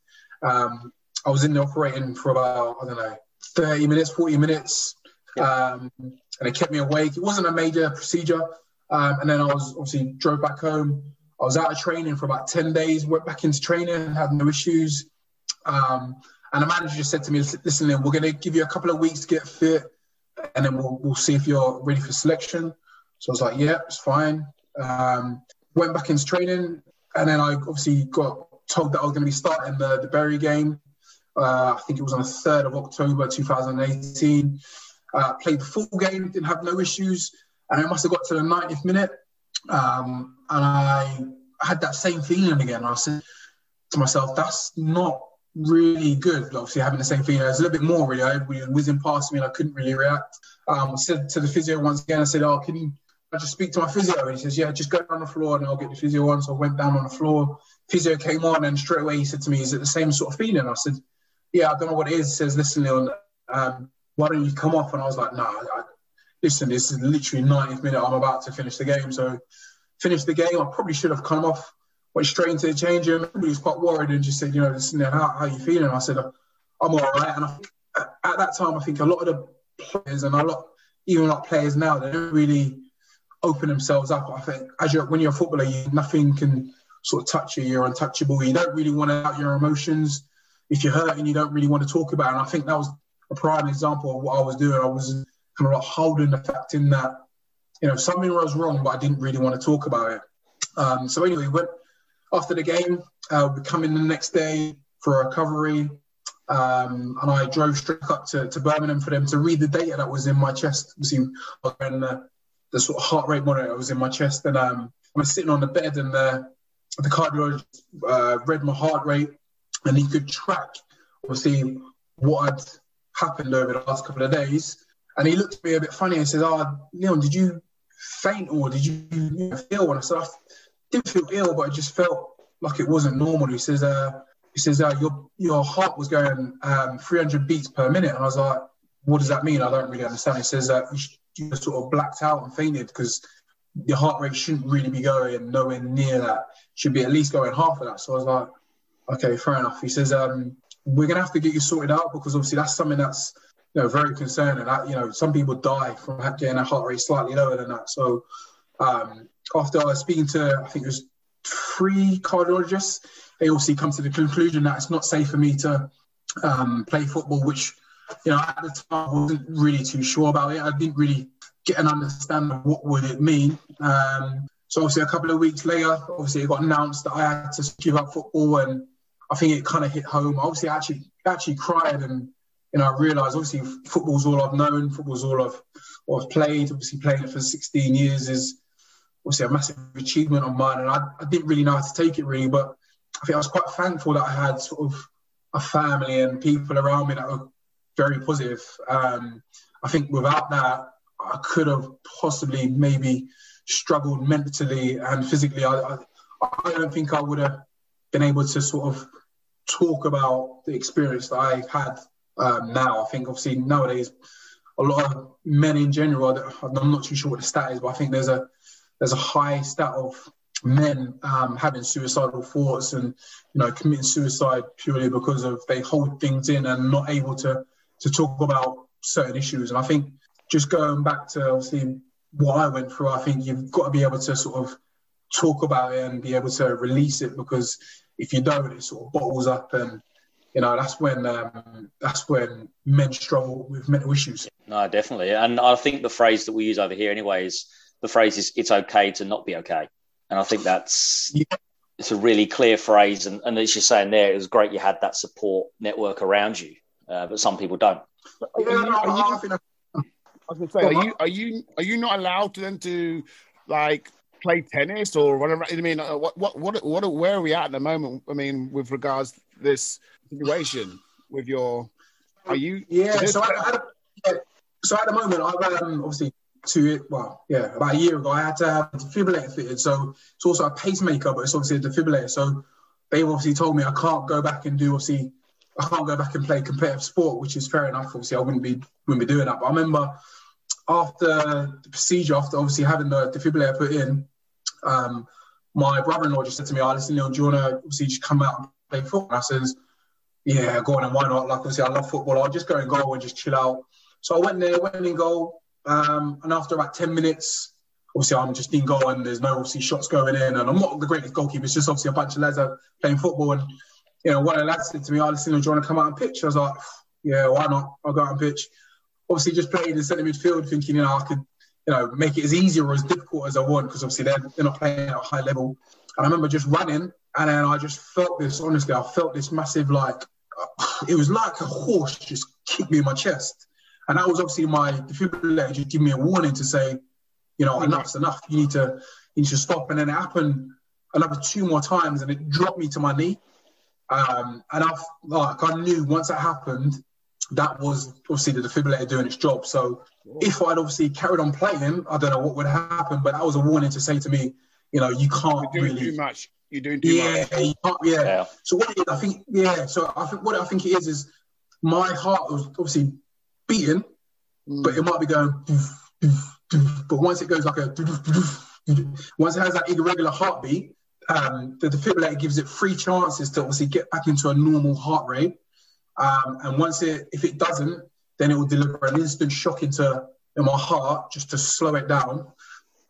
Um, I was in the operating for about I don't know 30 minutes, 40 minutes, um, and it kept me awake. It wasn't a major procedure, um, and then I was obviously drove back home. I was out of training for about 10 days, went back into training, had no issues. Um, and the manager just said to me, listen, we're going to give you a couple of weeks to get fit and then we'll, we'll see if you're ready for selection. So I was like, yeah, it's fine. Um, went back into training and then I obviously got told that I was going to be starting the, the Bury game. Uh, I think it was on the 3rd of October 2018. Uh, played the full game, didn't have no issues. And I must have got to the 90th minute um, and I had that same feeling again. I said to myself, that's not really good. Obviously, having the same feeling. It was a little bit more really. I whizzing past me and I couldn't really react. Um, I said to the physio once again, I said, oh, can you I just speak to my physio? And he says, yeah, just go down the floor and I'll get the physio on. So I went down on the floor. Physio came on and straight away he said to me, is it the same sort of feeling? I said, yeah, I don't know what it is. He says, listen, Leon, um, why don't you come off? And I was like, no, listen, this is literally 90th minute. I'm about to finish the game. So finish the game. I probably should have come off, went straight into the change room. He was quite worried and just said, you know, listen, how, how you feeling? I said, I'm all right. And I at that time, I think a lot of the players and a lot, even like players now, they don't really open themselves up. I think as you're, when you're a footballer, you, nothing can sort of touch you. You're untouchable. You don't really want to out your emotions. If you're hurting, you don't really want to talk about it. And I think that was a prime example of what I was doing. I was of like holding fact in that, you know, something was wrong, but I didn't really want to talk about it. Um, so anyway, went after the game. Uh, we come in the next day for recovery, um, and I drove straight up to, to Birmingham for them to read the data that was in my chest. See, and the, the sort of heart rate monitor was in my chest, and um, I was sitting on the bed, and the the cardiologist uh, read my heart rate, and he could track obviously what had happened over the last couple of days. And he looked at me a bit funny and says, "Oh, Leon, did you faint or did you, feel?" And I said, "I didn't feel ill, but I just felt like it wasn't normal." He says, uh, "He says uh, your your heart was going um, 300 beats per minute," and I was like, "What does that mean? I don't really understand." He says, uh, "You, you sort of blacked out and fainted because." Your heart rate shouldn't really be going nowhere near that. Should be at least going half of that. So I was like, okay, fair enough. He says, um, we're gonna have to get you sorted out because obviously that's something that's you know, very concerning. That, you know, some people die from getting a heart rate slightly lower than that. So um, after I speaking to, I think it was three cardiologists, they obviously come to the conclusion that it's not safe for me to um, play football, which, you know, at the time I wasn't really too sure about it. I didn't really get an understanding of what would it mean. Um, so obviously a couple of weeks later, obviously it got announced that I had to give up football and I think it kind of hit home. Obviously I actually actually cried and you know, I realised obviously football's all I've known, football's all I've, I've played. Obviously, playing it for 16 years is obviously a massive achievement on mine, and I, I didn't really know how to take it really. But I think I was quite thankful that I had sort of a family and people around me that were very positive. Um, I think without that, I could have possibly maybe struggled mentally and physically. I, I, I don't think I would have been able to sort of talk about the experience that I had um, now. I think obviously nowadays a lot of men in general. I'm not too sure what the stat is, but I think there's a there's a high stat of men um, having suicidal thoughts and you know committing suicide purely because of they hold things in and not able to to talk about certain issues. And I think just going back to obviously what I went through, I think you've got to be able to sort of talk about it and be able to release it because if you don't, it sort of bottles up and you know that's when um, that's when men struggle with mental issues. No, definitely, and I think the phrase that we use over here, anyway, is the phrase is "it's okay to not be okay," and I think that's yeah. it's a really clear phrase, and, and as you're saying there, it was great you had that support network around you, uh, but some people don't. Are you, are you, I was gonna say, are you are you are you not allowed to then to like play tennis or whatever? I mean, uh, what what what what where are we at at the moment? I mean, with regards to this situation with your, are you? Yeah. So at, at, yeah, so at the moment, I've um, obviously two well, yeah, about a year ago, I had to have a defibrillator fitted. So it's also a pacemaker, but it's obviously a defibrillator. So they've obviously told me I can't go back and do obviously I can't go back and play competitive sport, which is fair enough. Obviously, I wouldn't be wouldn't be doing that. But I remember after the procedure, after obviously having the defibrillator put in, um, my brother-in-law just said to me, "I oh, listen, Leon, do you want to obviously just come out and play football?" And I says, "Yeah, go on, and why not? Like I obviously, I love football. I'll just go and go and just chill out." So I went there, went in goal, um, and after about ten minutes, obviously I'm just in goal, and there's no obviously shots going in, and I'm not the greatest goalkeeper. It's just obviously a bunch of lads are playing football, and you know, one of the lads said to me, "Oh, listen, do you want to come out and pitch?" I was like, "Yeah, why not? I'll go out and pitch." Obviously, just playing in the centre midfield, thinking you know I could, you know, make it as easy or as difficult as I want because obviously they're they're not playing at a high level. And I remember just running, and then I just felt this. Honestly, I felt this massive like it was like a horse just kicked me in my chest, and that was obviously my defibrillator just giving me a warning to say, you know, enough's enough. You need to you need to stop. And then it happened another two more times, and it dropped me to my knee. Um, and I like I knew once that happened, that was obviously the defibrillator doing its job. So if I'd obviously carried on playing, I don't know what would happen, but that was a warning to say to me, you know, you can't You're doing really too much. You're doing too yeah, much. you yeah. Yeah. So what it is, I think, yeah. So I think what I think it is is my heart was obviously beating, Mm. but it might be going. doof, doof, doof. But once it goes like a, once it has that irregular heartbeat, um, the defibrillator gives it three chances to obviously get back into a normal heart rate. Um, and once it, if it doesn't, then it will deliver an instant shock into in my heart just to slow it down.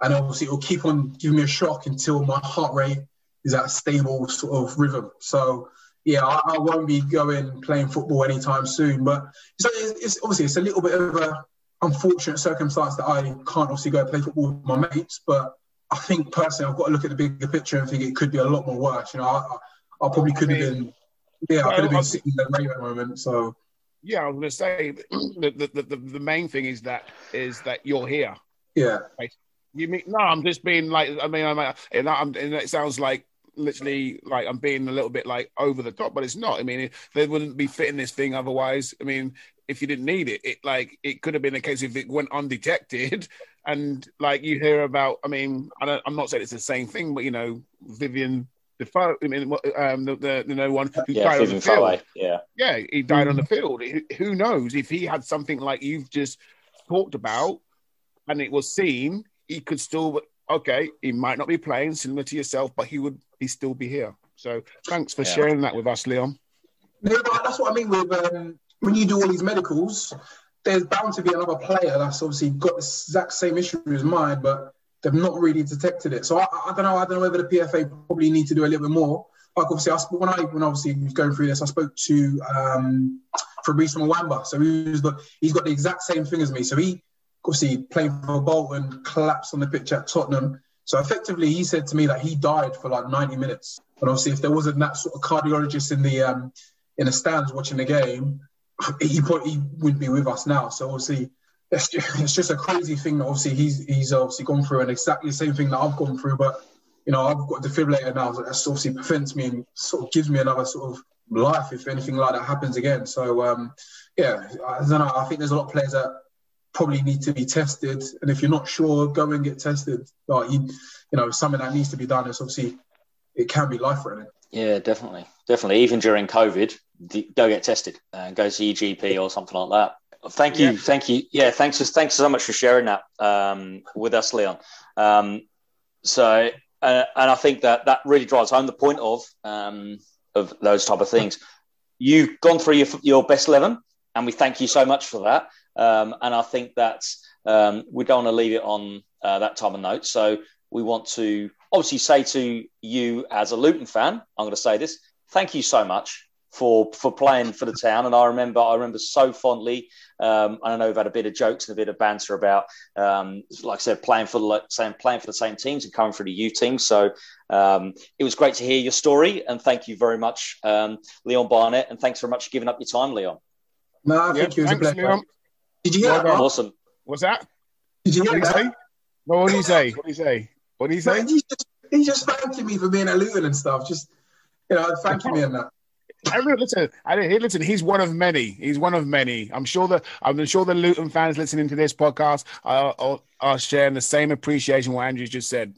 And obviously, it will keep on giving me a shock until my heart rate is at a stable sort of rhythm. So, yeah, I, I won't be going playing football anytime soon. But so it's, it's obviously it's a little bit of a unfortunate circumstance that I can't obviously go play football with my mates. But I think personally, I've got to look at the bigger picture and think it could be a lot more worse. You know, I, I, I probably could have been, yeah, I could have been sitting in the rate at the moment. So. Yeah, I was going to say the, the, the, the main thing is that is that you're here. Yeah. You mean no? I'm just being like I mean I'm, and, I'm, and it sounds like literally like I'm being a little bit like over the top, but it's not. I mean, it, they wouldn't be fitting this thing otherwise. I mean, if you didn't need it, it like it could have been a case if it went undetected, and like you hear about. I mean, I don't, I'm not saying it's the same thing, but you know, Vivian Defoe. I mean, um, the, the you know one who Yeah, died on the field. Foe. Yeah. Yeah, he died on the field. Who- Who knows if he had something like you've just talked about, and it was seen, he could still. Okay, he might not be playing similar to yourself, but he would. He still be here. So thanks for Yeah. sharing that with us, Leon. No, but that's what I mean with um, when you do all these medicals, there's bound to be another player that's obviously got the exact same issue as mine, but they've not really detected it. So I, I don't know. I don't know whether the PFA probably need to do a little bit more. Like obviously, I, when I when obviously was going through this, I spoke to um, Fabrice Muamba. So he was the, he's got the exact same thing as me. So he obviously playing for Bolton, collapsed on the pitch at Tottenham. So effectively, he said to me that he died for like 90 minutes. But obviously, if there wasn't that sort of cardiologist in the um, in the stands watching the game, he probably wouldn't be with us now. So obviously, it's just, it's just a crazy thing that obviously he's he's obviously gone through, and exactly the same thing that I've gone through. But you know, I've got a defibrillator now, so that's obviously prevents me and sort of gives me another sort of life if anything like that happens again. So um, yeah, I don't know. I think there's a lot of players that probably need to be tested, and if you're not sure, go and get tested. Like you, you know, something that needs to be done. It's obviously it can be life threatening. Yeah, definitely, definitely. Even during COVID, go get tested and go see your GP or something like that. Thank you, Yeah. thank you. Yeah, thanks, thanks so much for sharing that um, with us, Leon. Um, so, uh, and I think that that really drives home the point of um, of those type of things. You've gone through your your best eleven, and we thank you so much for that. Um, and I think that um, we don't want to leave it on uh, that type of note. So we want to obviously say to you as a Luton fan, I'm going to say this: thank you so much for for playing for the town. And I remember I remember so fondly. Um, I know we've had a bit of jokes and a bit of banter about, um, like I said, playing for the same playing for the same teams and coming for the U team. So um, it was great to hear your story, and thank you very much, um, Leon Barnett, and thanks very much for giving up your time, Leon. No, thank you. It was a pleasure. Leon. Did you hear well, that? Awesome. What's that? Did you hear what that? Well, what do you say? What do you say? What do you say? Man, he's, just, he's just thanking me for being at Luton and stuff. Just, you know, thanking me and that. I mean, listen, I listen. He's one of many. He's one of many. I'm sure that I'm sure the Luton fans listening to this podcast are, are, are sharing the same appreciation what Andrew just said.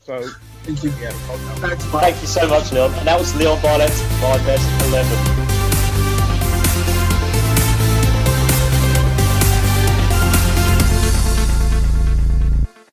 So, thank you. Yeah, Thanks, Thank you so much, Leon. And that was Leon Barnett, my best eleven.